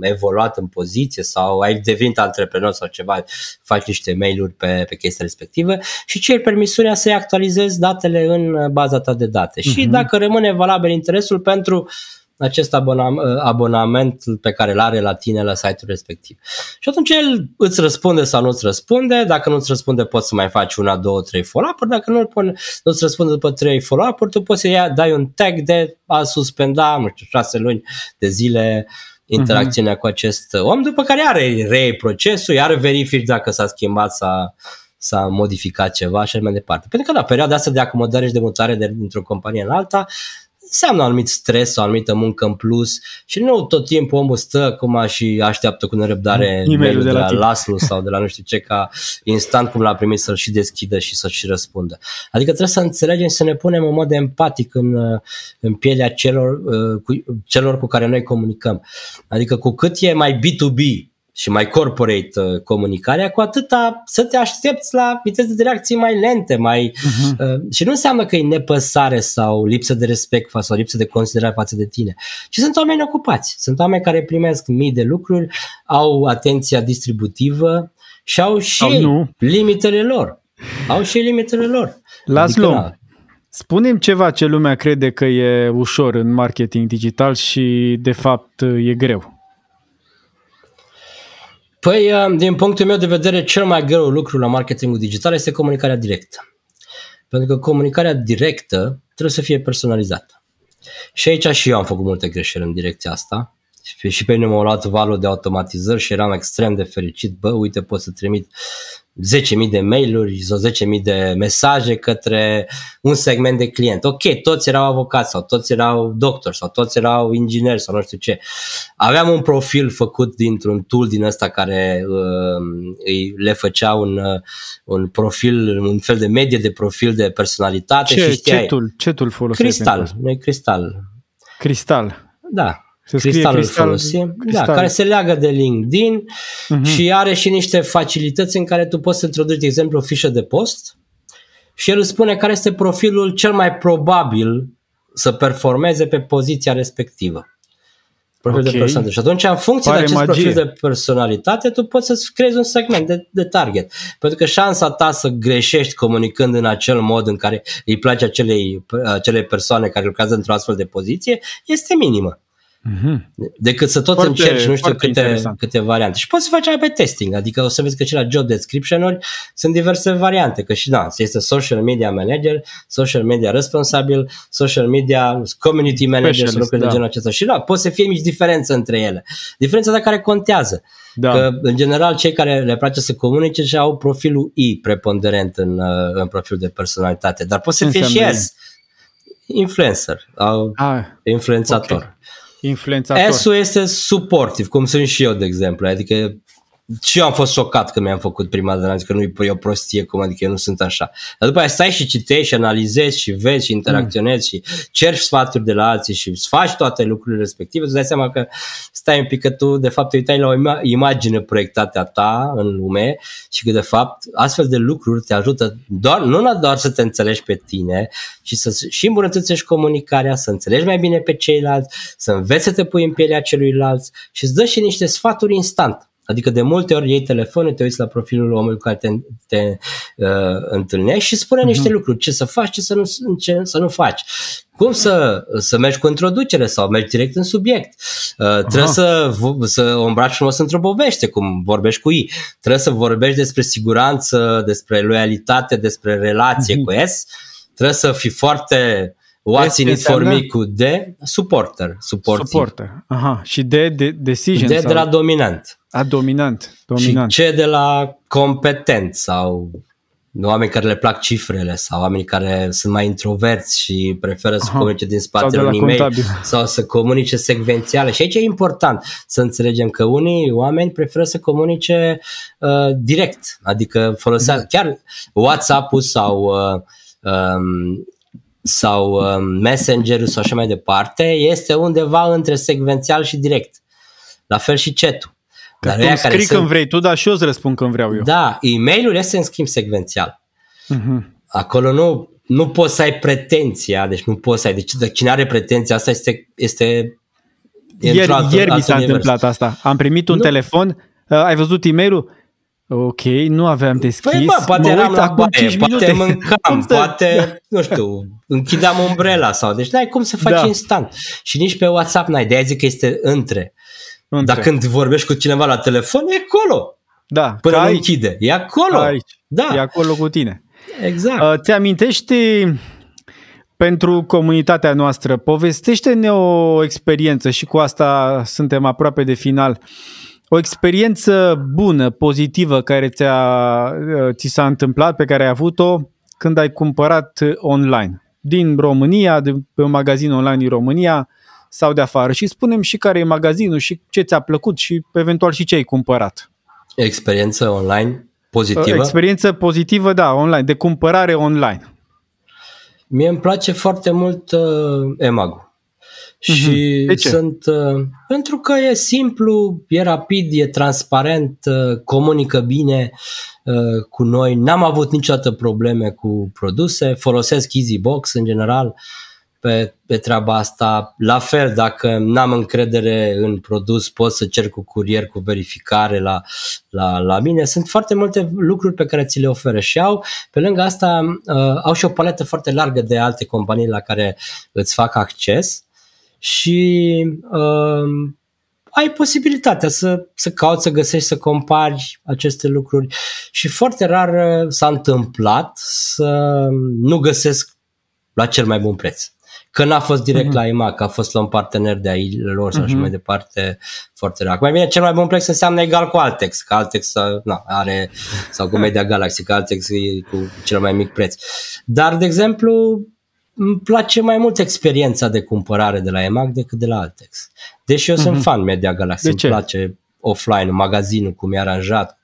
Speaker 2: evoluat în poziție sau ai devenit antreprenor sau ceva, faci niște mail-uri pe, pe chestia respectivă și ceri permisiunea să-i actualizezi datele în baza ta de date. Mm-hmm. Și mhm. dacă rămâne valabil interesul pentru uh, acest abonament, abonament pe care îl are la tine la site-ul respectiv. Și atunci el îți răspunde sau nu îți răspunde, dacă nu îți răspunde poți să mai faci una, două, trei follow-up-uri, dacă nu, nu îți răspunde după trei follow-up-uri, tu poți să ia, dai un tag de a suspenda, nu știu, șase luni de zile interacțiunea uh-huh. cu acest om, după care are reiei procesul, iar verifici dacă s-a schimbat, s-a, s-a modificat ceva și mai departe. Pentru că la perioada asta de acomodare și de mutare de, dintr-o companie în alta, înseamnă un anumit stres, o anumită muncă în plus și nu tot timpul omul stă cum și așteaptă cu nerăbdare e-mail de, de la, la Laslu sau de la nu știu ce ca instant cum l-a primit să-l și deschidă și să-și și răspundă. Adică trebuie să înțelegem să ne punem în mod empatic în, în pielea celor cu, celor cu care noi comunicăm. Adică cu cât e mai B2B și mai corporate uh, comunicarea, cu atâta să te aștepți la viteze de reacții mai lente, mai uh-huh. uh, și nu înseamnă că e nepăsare sau lipsă de respect sau lipsă de considerare față de tine, ci sunt oameni ocupați, sunt oameni care primesc mii de lucruri, au atenția distributivă și au și au nu. limitele lor. Au și limitele lor.
Speaker 1: Laslo, adică, Spunem ceva ce lumea crede că e ușor în marketing digital și de fapt e greu.
Speaker 2: Păi, uh, din punctul meu de vedere, cel mai greu lucru la marketingul digital este comunicarea directă. Pentru că comunicarea directă trebuie să fie personalizată. Și aici și eu am făcut multe greșeli în direcția asta. Și pe mine m-a luat valul de automatizări și eram extrem de fericit. Bă, uite, pot să trimit 10.000 de mail-uri sau 10.000 de mesaje către un segment de client. Ok, toți erau avocați sau toți erau doctori sau toți erau ingineri sau nu știu ce. Aveam un profil făcut dintr-un tool din ăsta care uh, îi le făcea un, uh, un profil, un fel de medie de profil de personalitate.
Speaker 1: Ce,
Speaker 2: și știai,
Speaker 1: ce tool, ce tool folosești?
Speaker 2: Cristal, noi cristal.
Speaker 1: Cristal.
Speaker 2: Da, se cristalul cristal, folosim, da, cristal. da, care se leagă de LinkedIn uh-huh. și are și niște facilități în care tu poți să introduci, de exemplu, o fișă de post și el îți spune care este profilul cel mai probabil să performeze pe poziția respectivă. Profil okay. de personalitate. Și atunci, în funcție Pare de acest magie. profil de personalitate, tu poți să creezi un segment de, de target. Pentru că șansa ta să greșești comunicând în acel mod în care îi place acelei, acelei persoane care lucrează într-o astfel de poziție este minimă. Mm-hmm. Decât să tot foarte, încerci nu știu câte, câte variante. Și poți să faci pe testing, adică o să vezi că și la job description-uri sunt diverse variante, că și da, este social media manager, social media responsabil, social media community manager sau lucruri da. de genul acesta. Și da, poți să fie mici diferențe între ele. Diferența de care contează. Da. Că, în general, cei care le place să comunice și au profilul I preponderent în, uh, în profilul de personalitate, dar poți să fie și S. Influencer, au ah, influențator. Okay
Speaker 1: influențator.
Speaker 2: S-ul este suportiv, cum sunt și eu, de exemplu. Adică și eu am fost șocat că mi-am făcut prima dată, că nu e o prostie, cum adică eu nu sunt așa. Dar după aia stai și citești și analizezi și vezi și interacționezi mm. și ceri sfaturi de la alții și faci toate lucrurile respective, îți dai seama că stai un pic că tu de fapt uitai la o imagine proiectată a ta în lume și că de fapt astfel de lucruri te ajută doar, nu doar să te înțelegi pe tine, ci să și îmbunătățești comunicarea, să înțelegi mai bine pe ceilalți, să înveți să te pui în pielea celuilalt și îți dă și niște sfaturi instant. Adică de multe ori iei telefonul, te uiți la profilul omului cu care te, te uh, întâlnești și spune uh-huh. niște lucruri, ce să faci, ce să nu, ce să nu faci. Cum să, să mergi cu introducere sau mergi direct în subiect. Uh, trebuie să, să o îmbraci frumos într-o poveste, cum vorbești cu ei. Trebuie să vorbești despre siguranță, despre loialitate, despre relație uh-huh. cu S. Trebuie să fii foarte What's in it for me cu D, supporter. Supporter. supporter.
Speaker 1: Aha. Și de, de decision.
Speaker 2: D sau... de la dominant.
Speaker 1: A, dominant. dominant.
Speaker 2: Și C de la competent sau oameni care le plac cifrele sau oameni care sunt mai introverți și preferă să
Speaker 1: Aha.
Speaker 2: comunice din
Speaker 1: Sau de
Speaker 2: spatele
Speaker 1: la
Speaker 2: unui e-mail
Speaker 1: contabil.
Speaker 2: sau să comunice secvențiale. Și aici e important să înțelegem că unii oameni preferă să comunice uh, direct, adică folosea chiar WhatsApp-ul sau uh, um, sau um, Messenger-ul sau așa mai departe, este undeva între secvențial și direct. La fel și chat-ul.
Speaker 1: Că
Speaker 2: Dar
Speaker 1: tu
Speaker 2: ăia
Speaker 1: îmi
Speaker 2: care
Speaker 1: scrii
Speaker 2: sunt-
Speaker 1: când vrei tu, dar și eu îți răspund când vreau eu.
Speaker 2: Da, e-mailul este în schimb secvențial.
Speaker 1: Mhm.
Speaker 2: Acolo nu, nu poți să ai pretenția, deci nu poți să ai. Deci de cine are pretenția asta este, este e
Speaker 1: Ieri,
Speaker 2: într-o altă-
Speaker 1: ieri mi
Speaker 2: alt
Speaker 1: s-a
Speaker 2: univers.
Speaker 1: întâmplat asta. Am primit un
Speaker 2: Nu.
Speaker 1: telefon, uh, ai văzut e-mailul? Ok, nu aveam deschis.
Speaker 2: Păi bă, poate
Speaker 1: mă
Speaker 2: eram
Speaker 1: uit
Speaker 2: la
Speaker 1: acum
Speaker 2: baie,
Speaker 1: 5
Speaker 2: poate
Speaker 1: minute.
Speaker 2: mâncam, <laughs>
Speaker 1: Cum să-
Speaker 2: poate, nu știu, închideam umbrela sau, deci n-ai cum să faci
Speaker 1: Da.
Speaker 2: instant. Și nici pe WhatsApp n-ai, de-aia zic că este între.
Speaker 1: Între.
Speaker 2: Dar când vorbești cu cineva la telefon, e acolo,
Speaker 1: da,
Speaker 2: până
Speaker 1: ca
Speaker 2: nu
Speaker 1: aici,
Speaker 2: închide, e acolo.
Speaker 1: aici,
Speaker 2: Da,
Speaker 1: e acolo cu tine.
Speaker 2: exact.
Speaker 1: Uh, Ți amintești pentru comunitatea noastră, povestește-ne o experiență și cu asta suntem aproape de final. O experiență bună, pozitivă care ți-a, uh, ți s-a întâmplat, pe care ai avut-o când ai cumpărat uh, online. Din România, de pe un magazin online din România sau de afară. Și spunem și care e magazinul și ce ți-a plăcut și eventual și ce ai cumpărat.
Speaker 2: Experiență online
Speaker 1: Uh,
Speaker 2: pozitivă.
Speaker 1: Experiență pozitivă, da, online, de cumpărare online.
Speaker 2: Mie îmi place foarte mult uh, Emag. Și
Speaker 1: Mhm. De ce?
Speaker 2: sunt uh, pentru că e simplu, e rapid, e transparent, uh, comunică bine uh, cu noi. N-am avut niciodată probleme cu produse, folosesc EasyBox în general pe, pe treaba asta. La fel, dacă n-am încredere în produs, pot să cer cu curier, cu verificare la, la, la mine. Sunt foarte multe lucruri pe care ți le oferă și au, pe lângă asta, uh, au și o paletă foarte largă de alte companii la care îți fac acces și uh, ai posibilitatea să, să cauți, să găsești, să compari aceste lucruri și foarte rar uh, s-a întâmplat să nu găsesc la cel mai bun preț. Că n-a fost direct
Speaker 1: Mhm.
Speaker 2: la EMAG, că a fost la un partener de ai lor sau așa
Speaker 1: Mhm.
Speaker 2: mai departe, foarte rar. Mai bine, cel mai bun preț înseamnă egal cu Altex, că Altex uh, na, are, sau cu Media <laughs> Galaxy, că Altex e cu cel mai mic preț. Dar, de exemplu, îmi place mai mult experiența de cumpărare de la EMAG decât de la Altex. Deși eu
Speaker 1: Mhm.
Speaker 2: sunt fan Media Galaxy,
Speaker 1: De
Speaker 2: îmi
Speaker 1: ce?
Speaker 2: place offline, magazinul, cum e aranjat,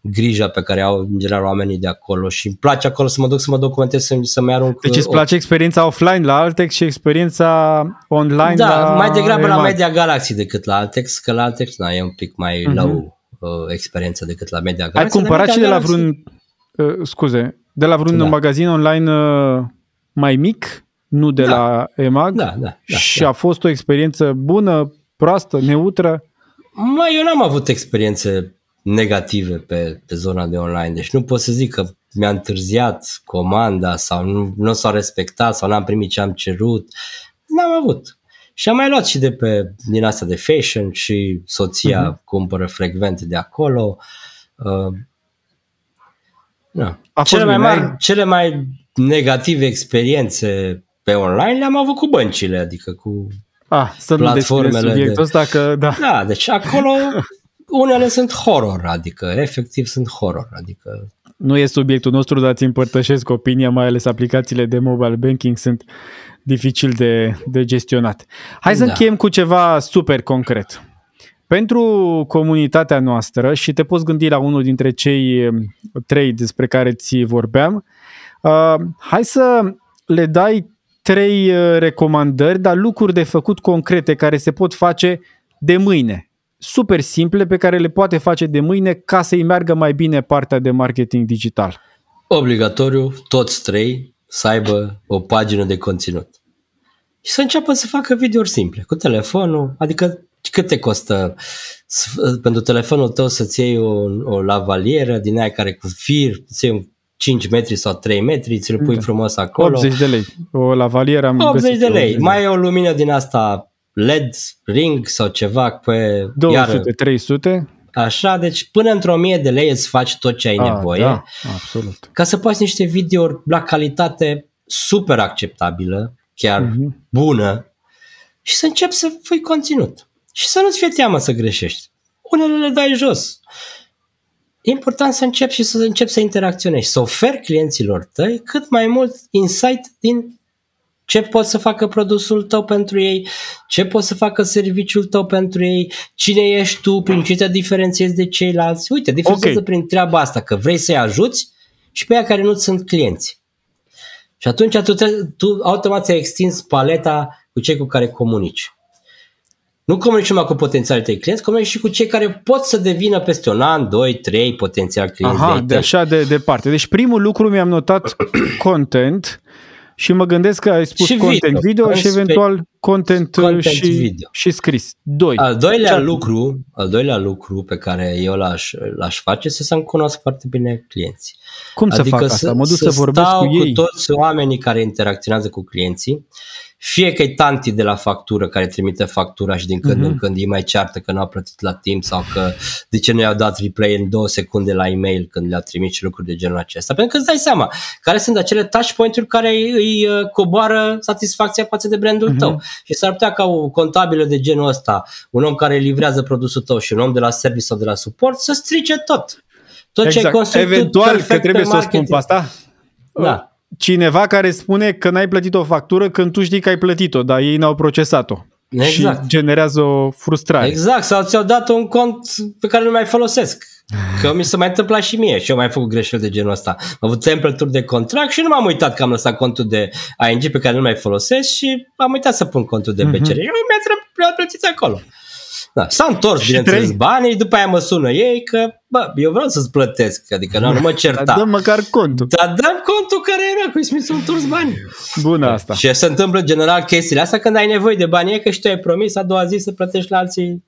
Speaker 2: grija pe care au în general oamenii de acolo și îmi place acolo să mă duc să mă documentez, să, să-mi arunc
Speaker 1: Deci îți
Speaker 2: o-
Speaker 1: place experiența offline la Altex și experiența online
Speaker 2: da,
Speaker 1: la
Speaker 2: mai degrabă la
Speaker 1: EMAG.
Speaker 2: Media Galaxy decât la Altex, că la Altex na, e un pic mai
Speaker 1: Mhm.
Speaker 2: low uh, experiență decât la Media
Speaker 1: Ai
Speaker 2: Galaxy.
Speaker 1: cumpărat
Speaker 2: dar
Speaker 1: și de la
Speaker 2: Media
Speaker 1: vreun, uh, scuze, de la vreun
Speaker 2: Da.
Speaker 1: magazin online uh, mai mic, nu de
Speaker 2: Da.
Speaker 1: la EMAG?
Speaker 2: Da, da, da,
Speaker 1: și
Speaker 2: da.
Speaker 1: a fost o experiență bună, proastă, neutră?
Speaker 2: Mai, eu n-am avut experiențe negative pe, pe zona de online, deci nu pot să zic că mi-a întârziat comanda sau nu, nu s-a respectat sau n-am primit ce am cerut. N-am avut. Și am mai luat și de pe din asta de fashion și soția
Speaker 1: Mhm.
Speaker 2: uh-huh. cumpără frecvent de acolo. Uh, na.
Speaker 1: A fost
Speaker 2: Cele mai
Speaker 1: bine,
Speaker 2: mari,
Speaker 1: ai-
Speaker 2: cele mai negative experiențe pe online le-am avut cu băncile, adică cu
Speaker 1: Ah, să nu deschidem
Speaker 2: Platformele
Speaker 1: subiectul
Speaker 2: de-
Speaker 1: ăsta, că da.
Speaker 2: da, deci acolo <laughs> unele sunt horror, adică efectiv sunt horror, adică
Speaker 1: Nu e subiectul nostru, dar ți împărtășesc opinia, mai ales aplicațiile de mobile banking sunt dificil de, de gestionat. Hai să
Speaker 2: Da.
Speaker 1: încheiem cu ceva super concret. Pentru comunitatea noastră, și te poți gândi la unul dintre cei em, trei despre care ți vorbeam, uh, hai să le dai trei uh, recomandări, dar lucruri de făcut concrete care se pot face de mâine. Super simple pe care le poate face de mâine ca să-i meargă mai bine partea de marketing digital.
Speaker 2: obligatoriu toți trei să aibă o pagină de conținut. Și să înceapă să facă videouri simple, cu telefonul, adică cât te costă s- pentru telefonul tău să-ți iei o, o lavalieră din aia care cu fir, să iei un 5 metri sau 3 metri, ți-l pui
Speaker 1: Da.
Speaker 2: frumos acolo.
Speaker 1: 80 de lei. O lavalieră am
Speaker 2: 80
Speaker 1: găsit
Speaker 2: de
Speaker 1: eu,
Speaker 2: lei. Mai e o lumină din asta LED, ring sau ceva pe
Speaker 1: 200, 300.
Speaker 2: așa, deci până într-o mie de lei îți faci tot ce ai
Speaker 1: Ah,
Speaker 2: nevoie
Speaker 1: Da, absolut.
Speaker 2: ca să poți niște videouri la calitate super acceptabilă, chiar
Speaker 1: Mhm.
Speaker 2: bună și să începi să fui conținut. Și să nu-ți fie teamă să greșești. Unele le dai jos. E important să începi și să începi să interacționezi, să oferi clienților tăi cât mai mult insight din ce poți să facă produsul tău pentru ei, ce poți să facă serviciul tău pentru ei, cine ești tu, prin ce te diferențiezi de ceilalți. Uite, diferențiază okay. prin treaba asta, că vrei să-i ajuți și pe aia care nu sunt clienți. Și atunci tu, tu automat ți-ai extins paleta cu cei cu care comunici. Nu comunici numai cu potențialii tăi clienți, comunici și cu cei care pot să devină peste un an, doi, trei potențial clienți.
Speaker 1: Aha, de, de așa de departe. Deci primul lucru mi-am notat <clears throat> content și mă gândesc că ai spus și content video, video și eventual content, content și, video. și scris. Doi.
Speaker 2: Al doilea, Ce lucru, al doilea lucru pe care eu l-aș, l-aș face este să-mi cunosc foarte bine clienții.
Speaker 1: Cum adică să fac asta? Mă duc să,
Speaker 2: să
Speaker 1: vorbesc cu ei?
Speaker 2: cu toți oamenii care interacționează cu clienții fie că e tanti de la factură care trimite factura și din când uh-huh. în când îi mai ceartă că nu au plătit la timp sau că de ce nu i-au dat replay în două secunde la e-mail când le-au trimis și lucruri de genul acesta. Pentru că îți dai seama care sunt acele touch point-uri care îi uh, coboară satisfacția față de brandul uh-huh. tău. Și s-ar putea ca o contabilă de genul ăsta, un om care livrează produsul tău și un om de la service sau de la suport să strice tot. Tot exact. ce ai exact. construit
Speaker 1: Eventual că trebuie să o spun pe asta. Da cineva care spune că n-ai plătit o factură când tu știi că ai plătit-o, dar ei n-au procesat-o. Exact. Și generează o frustrare.
Speaker 2: Exact, sau ți-au dat un cont pe care nu mai folosesc. Că mi se mai întâmpla și mie și eu mai făcut greșeli de genul ăsta. Am avut templeturi de contract și nu m-am uitat că am lăsat contul de ING pe care nu mai folosesc și am uitat să pun contul de BCR. Mm-hmm. Și mi-a plătit acolo. Da, s-a întors, și bineînțeles, trei... banii, după aia mă sună ei că, bă, eu vreau să-ți plătesc, adică nu, nu mă certa. Dar
Speaker 1: dăm măcar contul.
Speaker 2: Dar dăm contul care era, cu mi s-au întors bani.
Speaker 1: Bună asta.
Speaker 2: Și se întâmplă general chestiile astea când ai nevoie de bani, e că și tu ai promis a doua zi să plătești la alții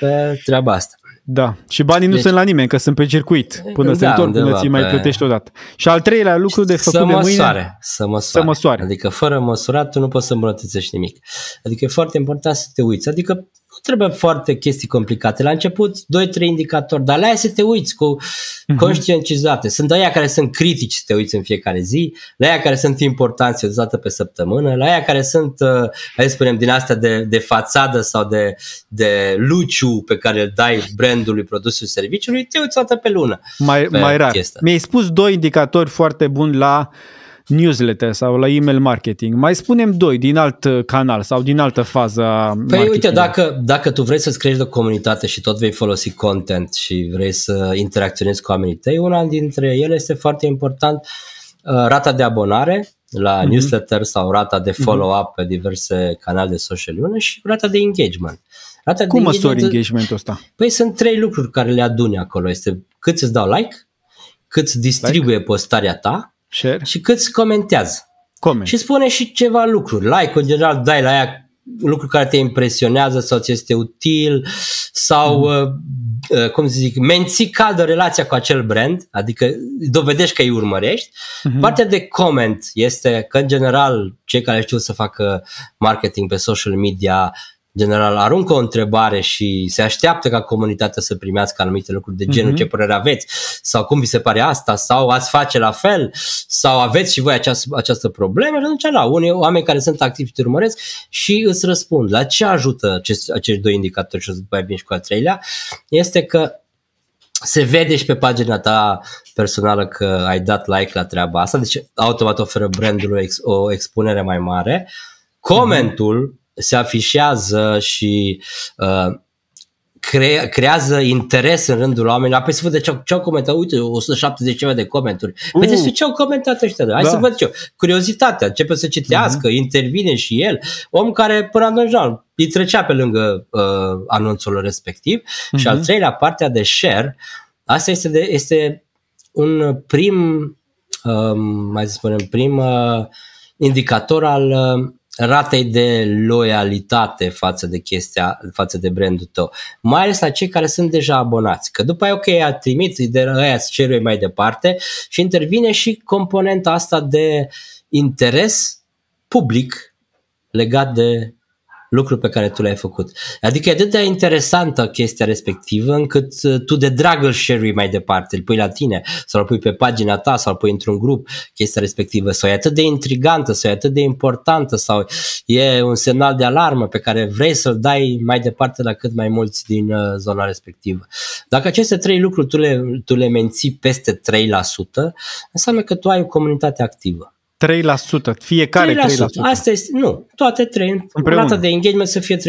Speaker 2: pe treaba asta.
Speaker 1: Da, și banii deci, nu sunt la nimeni, că sunt pe circuit, până da, se întorc, până ți mai plătești odată. Și al treilea lucru de făcut
Speaker 2: să
Speaker 1: de
Speaker 2: măsoare,
Speaker 1: mâine...
Speaker 2: Să măsoare, să măsoare. Adică fără măsurat tu nu poți să îmbunătățești nimic. Adică e foarte important să te uiți. Adică nu trebuie foarte chestii complicate. La început, 2-3 indicatori, dar la aia să te uiți cu uh-huh. conștientizate. Sunt aia care sunt critici să te uiți în fiecare zi, la aia care sunt importanți o dată pe săptămână, la aia care sunt, uh, hai să spunem, din astea de, de fațadă sau de, de luciu pe care îl dai brandului produsului serviciului, te uiți o dată pe lună.
Speaker 1: Mai, mai rar. Chestia. Mi-ai spus doi indicatori foarte buni la uh, newsletter sau la email marketing. Mai spunem doi din alt uh, canal sau din altă fază a
Speaker 2: Păi uite, dacă, dacă tu vrei să-ți crești o comunitate și tot vei folosi content și vrei să interacționezi cu oamenii tăi, una dintre ele este foarte important uh, rata de abonare la mm-hmm. newsletter sau rata de mhm. follow-up mm-hmm. pe diverse canale de social media și rata de engagement. Rata
Speaker 1: Cum de măsori engagement, engagementul ăsta?
Speaker 2: Păi sunt trei lucruri care le aduni acolo. Este cât îți dau like, cât îți distribuie like. postarea ta
Speaker 1: Share.
Speaker 2: și cât comentează.
Speaker 1: Comment.
Speaker 2: Și spune și ceva lucruri. Like, în general, dai la aia lucruri care te impresionează sau ți este util sau, mm. uh, cum să zic, menții caldă relația cu acel brand, adică dovedești că îi urmărești. Mm-hmm. Partea de comment este că, în general, cei care știu să facă marketing pe social media general aruncă o întrebare și se așteaptă ca comunitatea să primească anumite lucruri de genul mm-hmm. ce părere aveți. Sau cum vi se pare asta? Sau ați face la fel? Sau aveți și voi această, această problemă? Și atunci la unii oameni care sunt activi și te urmăresc și îți răspund. La ce ajută acest, acești doi indicatori și o să mai bine și cu al treilea? Este că se vede și pe pagina ta personală că ai dat like la treaba asta, deci automat oferă brandului o expunere mai mare. Comentul se afișează și uh, cre- creează interes în rândul oamenilor. Apoi să văd ce, ce au comentat. Uite, 170 ceva de comentarii. Păi uh. despre ce au comentat ăștia? Hai da. să văd ce. Curiozitatea. Începe să citească, uh-huh. intervine și el. Om care până atunci îi trecea pe lângă uh, anunțul respectiv. Uh-huh. Și al mhm. treilea, partea de share, asta este, de, este un prim, uh, mai să spunem, prim uh, indicator al uh, ratei de loialitate față de chestia, față de brandul tău, mai ales la cei care sunt deja abonați, că după aia ok, a trimit de aia să mai departe și intervine și componenta asta de interes public legat de lucru pe care tu l-ai făcut. Adică e atât de interesantă chestia respectivă încât uh, tu de drag îl share mai departe, îl pui la tine sau îl pui pe pagina ta sau îl pui într-un grup chestia respectivă sau e atât de intrigantă sau e atât de importantă sau e un semnal de alarmă pe care vrei să-l dai mai departe la cât mai mulți din uh, zona respectivă. Dacă aceste trei lucruri tu le, tu le menții peste 3%, înseamnă că tu ai o comunitate activă.
Speaker 1: 3%, fiecare 3%. 3%.
Speaker 2: Asta este, nu, toate trei, Împreună. rata de engagement să fie 3%.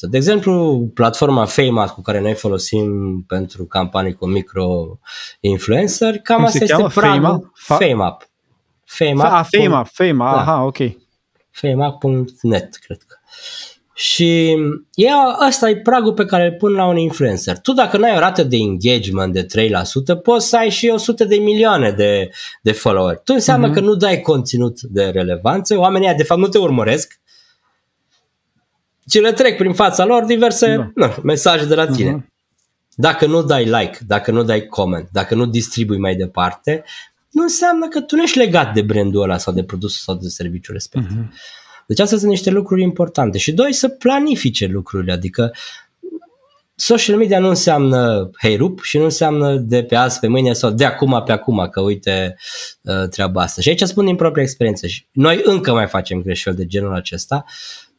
Speaker 2: De exemplu, platforma Famous cu care noi folosim pentru campanii cu micro-influencer, cam
Speaker 1: Cum
Speaker 2: asta este pragul FameUp.
Speaker 1: FameUp. Ah, FameUp, FameUp,
Speaker 2: da.
Speaker 1: aha, ok.
Speaker 2: FameUp.net, cred că. Și e, ăsta e pragul pe care îl pun la un influencer. Tu dacă nu ai o rată de engagement de 3%, poți să ai și 100 de milioane de, de follower. Tu înseamnă uh-huh. că nu dai conținut de relevanță, oamenii de fapt nu te urmăresc, ci le trec prin fața lor diverse da. nu, mesaje de la tine. Uh-huh. Dacă nu dai like, dacă nu dai comment, dacă nu distribui mai departe, nu înseamnă că tu nu ești legat de brandul ăla sau de produsul sau de serviciul respectiv. Uh-huh. Deci astea sunt niște lucruri importante. Și doi, să planifice lucrurile, adică social media nu înseamnă hey rup și nu înseamnă de pe azi pe mâine sau de acum pe acum, că uite uh, treaba asta. Și aici spun din propria experiență și noi încă mai facem greșeli de genul acesta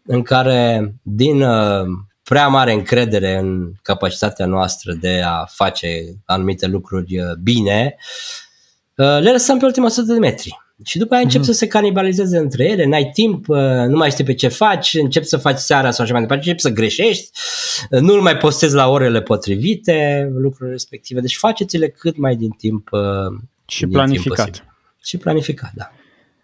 Speaker 2: în care din uh, prea mare încredere în capacitatea noastră de a face anumite lucruri uh, bine, le lăsăm pe ultima 100 de metri. Și după aia încep mm-hmm. să se canibalizeze între ele, n-ai timp, uh, nu mai știi pe ce faci, încep să faci seara sau așa mai departe, încep să greșești, uh, nu-l mai postezi la orele potrivite, lucrurile respective. Deci faceți-le cât mai din timp uh,
Speaker 1: Și din planificat. Timp
Speaker 2: și planificat, da.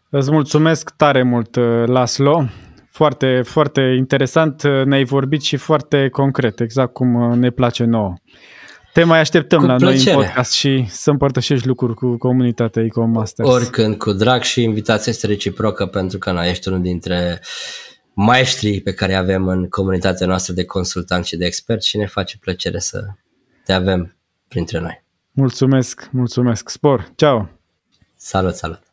Speaker 1: Îți mulțumesc tare mult, Laslo. Foarte, foarte interesant ne-ai vorbit și foarte concret, exact cum ne place nouă. Te mai așteptăm cu la plăcere. noi în podcast și să împărtășești lucruri cu comunitatea Ecom Masters.
Speaker 2: Oricând, cu drag și invitația este reciprocă pentru că noi ești unul dintre maestrii pe care avem în comunitatea noastră de consultanți și de experți și ne face plăcere să te avem printre noi.
Speaker 1: Mulțumesc, mulțumesc. Spor, ceau!
Speaker 2: Salut, salut!